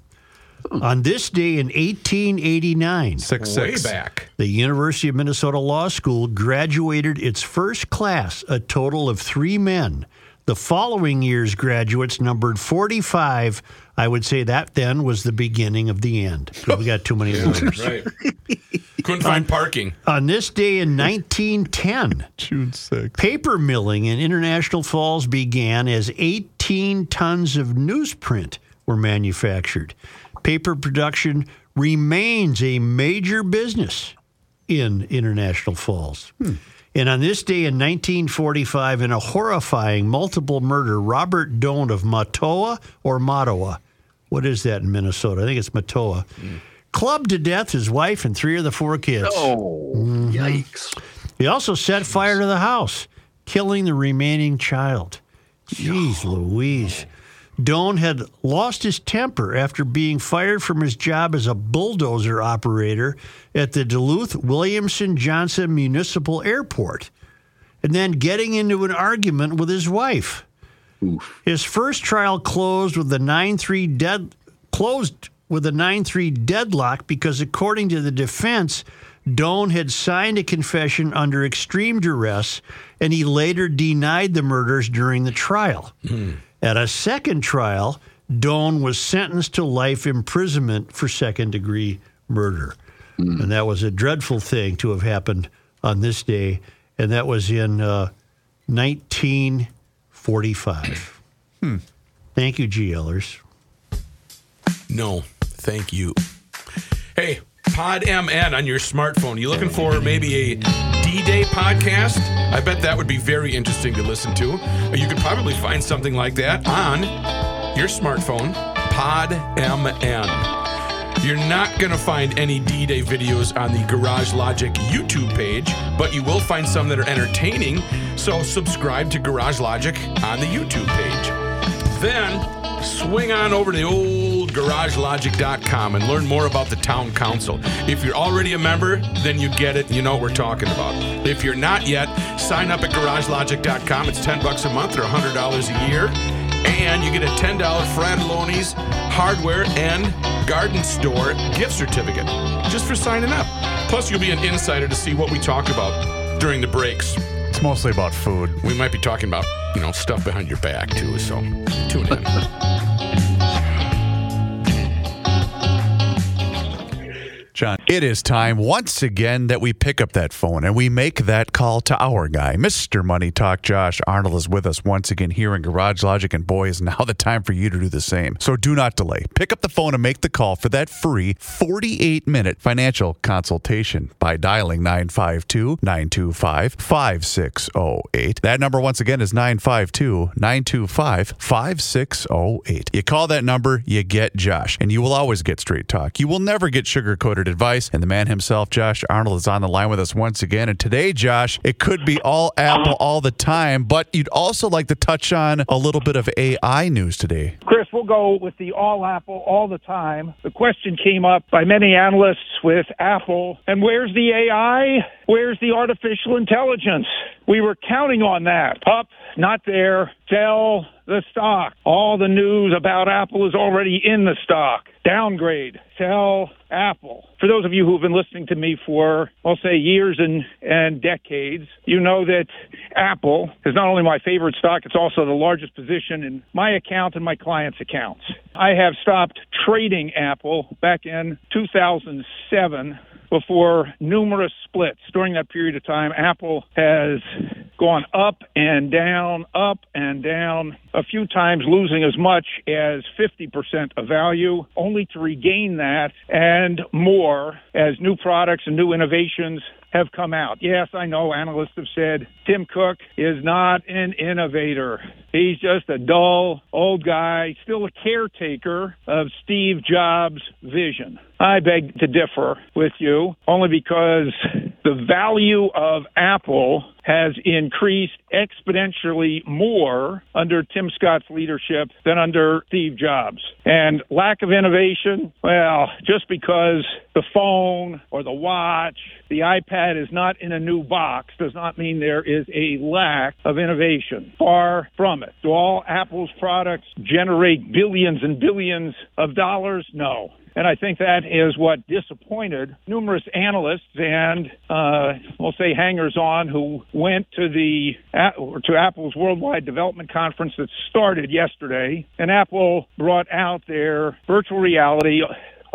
Hmm. On this day in 1889, 6 Way 6. back. the University of Minnesota Law School graduated its first class, a total of three men. The following year's graduates numbered 45. I would say that then was the beginning of the end. We got too many lawyers. Right. Couldn't find parking. On this day in 1910, June 6th. paper milling in International Falls began as 18 tons of newsprint were manufactured. Paper production remains a major business in International Falls. Hmm. And on this day in 1945, in a horrifying multiple murder, Robert Doan of Matoa or Mattawa, what is that in Minnesota? I think it's Matoa, clubbed to death his wife and three of the four kids. Oh, yikes. He also set fire to the house, killing the remaining child. Jeez Louise. Doan had lost his temper after being fired from his job as a bulldozer operator at the Duluth Williamson Johnson Municipal Airport and then getting into an argument with his wife. His first trial closed with a 9-3 dead closed with a 9-3 deadlock because according to the defense Doan had signed a confession under extreme duress and he later denied the murders during the trial. Hmm. At a second trial, Doan was sentenced to life imprisonment for second degree murder. And that was a dreadful thing to have happened on this day. And that was in uh, 1945. Thank you, GLers. No, thank you. Hey, Pod MN on your smartphone. You looking for maybe a D-Day podcast? I bet that would be very interesting to listen to. Uh, you could probably find something like that on your smartphone. Pod MN. You're not going to find any D-Day videos on the Garage Logic YouTube page, but you will find some that are entertaining. So subscribe to Garage Logic on the YouTube page. Then swing on over to the old garagelogic.com and learn more about the town council. If you're already a member, then you get it. You know what we're talking about. If you're not yet, sign up at garagelogic.com. It's 10 bucks a month or $100 a year. And you get a $10 Fratallone's hardware and garden store gift certificate just for signing up. Plus, you'll be an insider to see what we talk about during the breaks. It's mostly about food. We might be talking about, you know, stuff behind your back too, so tune in. John, it is time once again that we pick up that phone and we make that call to our guy, Mr. Money Talk. Josh Arnold is with us once again here in Garage Logic, and boy, is now the time for you to do the same. So do not delay. Pick up the phone and make the call for that free 48 minute financial consultation by dialing 952 925 5608. That number, once again, is 952 925 5608. You call that number, you get Josh, and you will always get straight talk. You will never get sugar coated advice. And the man himself, Josh Arnold, is on the line with us once again. And today, Josh, it could be all Apple all the time, but you'd also like to touch on a little bit of AI news today. Chris, we'll go with the all Apple all the time. The question came up by many analysts with Apple, and where's the AI? Where's the artificial intelligence? We were counting on that. Up, not there. Sell the stock. All the news about Apple is already in the stock. Downgrade. Sell Apple. For those of you who've been listening to me for, I'll say, years and, and decades, you know that Apple is not only my favorite stock, it's also the largest position in my account and my clients' accounts. I have stopped trading Apple back in 2007 before numerous splits. During that period of time, Apple has gone up and down, up and down, a few times losing as much as 50% of value, only to regain that and more as new products and new innovations have come out. Yes, I know analysts have said Tim Cook is not an innovator. He's just a dull old guy, still a caretaker of Steve Jobs' vision. I beg to differ with you only because the value of Apple has increased exponentially more under Tim Scott's leadership than under Steve Jobs. And lack of innovation, well, just because the phone or the watch, the iPad is not in a new box does not mean there is a lack of innovation. Far from it. Do all Apple's products generate billions and billions of dollars? No. And I think that is what disappointed numerous analysts and, uh, we'll say, hangers on who went to the or to Apple's Worldwide Development Conference that started yesterday. And Apple brought out their virtual reality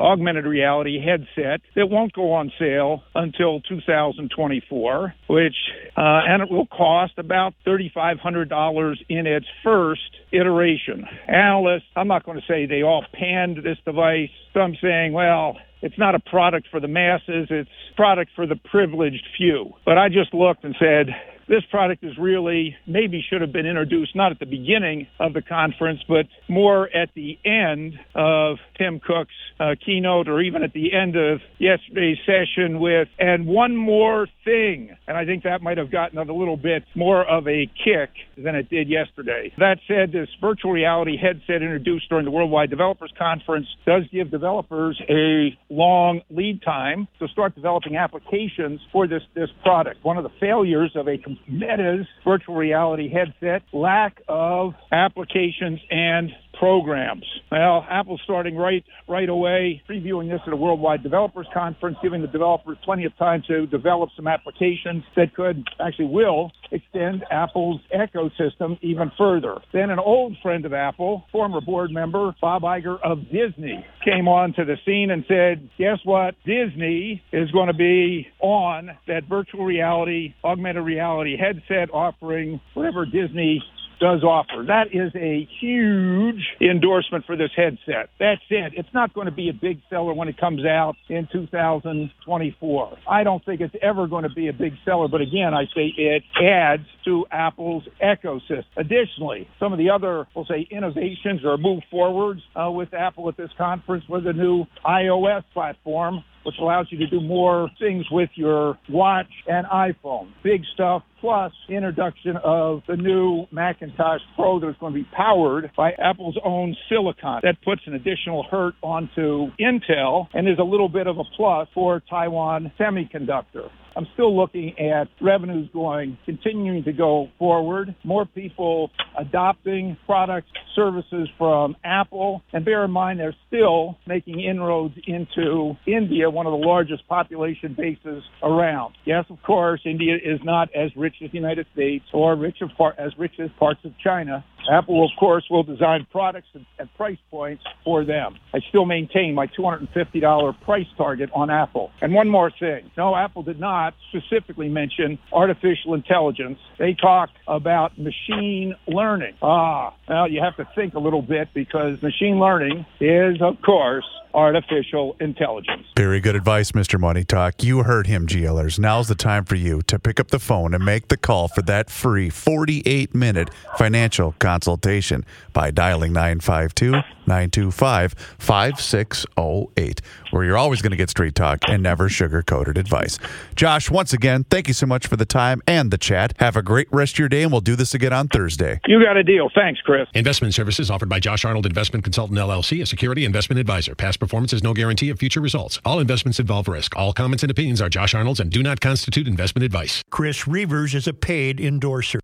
augmented reality headset that won't go on sale until 2024, which uh, and it will cost about $3,500 in its first iteration. Analysts, I'm not going to say they all panned this device. Some saying, well, it's not a product for the masses, it's product for the privileged few. But I just looked and said, this product is really maybe should have been introduced not at the beginning of the conference, but more at the end of Tim Cook's uh, keynote or even at the end of yesterday's session with, and one more thing. And I think that might have gotten a little bit more of a kick than it did yesterday. That said, this virtual reality headset introduced during the Worldwide Developers Conference does give developers a long lead time to start developing applications for this, this product. One of the failures of a Meta's virtual reality headset, lack of applications and programs. Well, Apple's starting right right away, previewing this at a worldwide developers conference, giving the developers plenty of time to develop some applications that could actually will extend Apple's ecosystem even further. Then an old friend of Apple, former board member Bob Iger of Disney, came on to the scene and said, "Guess what? Disney is going to be on that virtual reality, augmented reality headset offering whatever Disney does offer. That is a huge endorsement for this headset. That's it. It's not going to be a big seller when it comes out in 2024. I don't think it's ever going to be a big seller, but again, I say it adds to Apple's ecosystem. Additionally, some of the other, we'll say, innovations or move forwards uh, with Apple at this conference was a new iOS platform which allows you to do more things with your watch and iPhone. Big stuff. Plus, introduction of the new Macintosh Pro that's going to be powered by Apple's own silicon. That puts an additional hurt onto Intel and is a little bit of a plus for Taiwan Semiconductor. I'm still looking at revenues going, continuing to go forward, more people adopting products, services from Apple. And bear in mind, they're still making inroads into India, one of the largest population bases around. Yes, of course, India is not as rich as the United States or rich of par- as rich as parts of China. Apple, of course, will design products and price points for them. I still maintain my $250 price target on Apple. And one more thing. No, Apple did not specifically mention artificial intelligence. They talked about machine learning. Ah, well, you have to think a little bit because machine learning is, of course, artificial intelligence. Very good advice, Mr. Money Talk. You heard him, GLers. Now's the time for you to pick up the phone and make the call for that free 48 minute financial consultation by dialing 952 925 5608, where you're always going to get straight talk and never sugar coated advice. Josh, once again, thank you so much for the time and the chat. Have a great rest of your day, and we'll do this again on Thursday. You got a deal. Thanks, Chris. Investment services offered by Josh Arnold Investment Consultant LLC, a security investment advisor. Performance is no guarantee of future results. All investments involve risk. All comments and opinions are Josh Arnold's and do not constitute investment advice. Chris Reuvers is a paid endorser.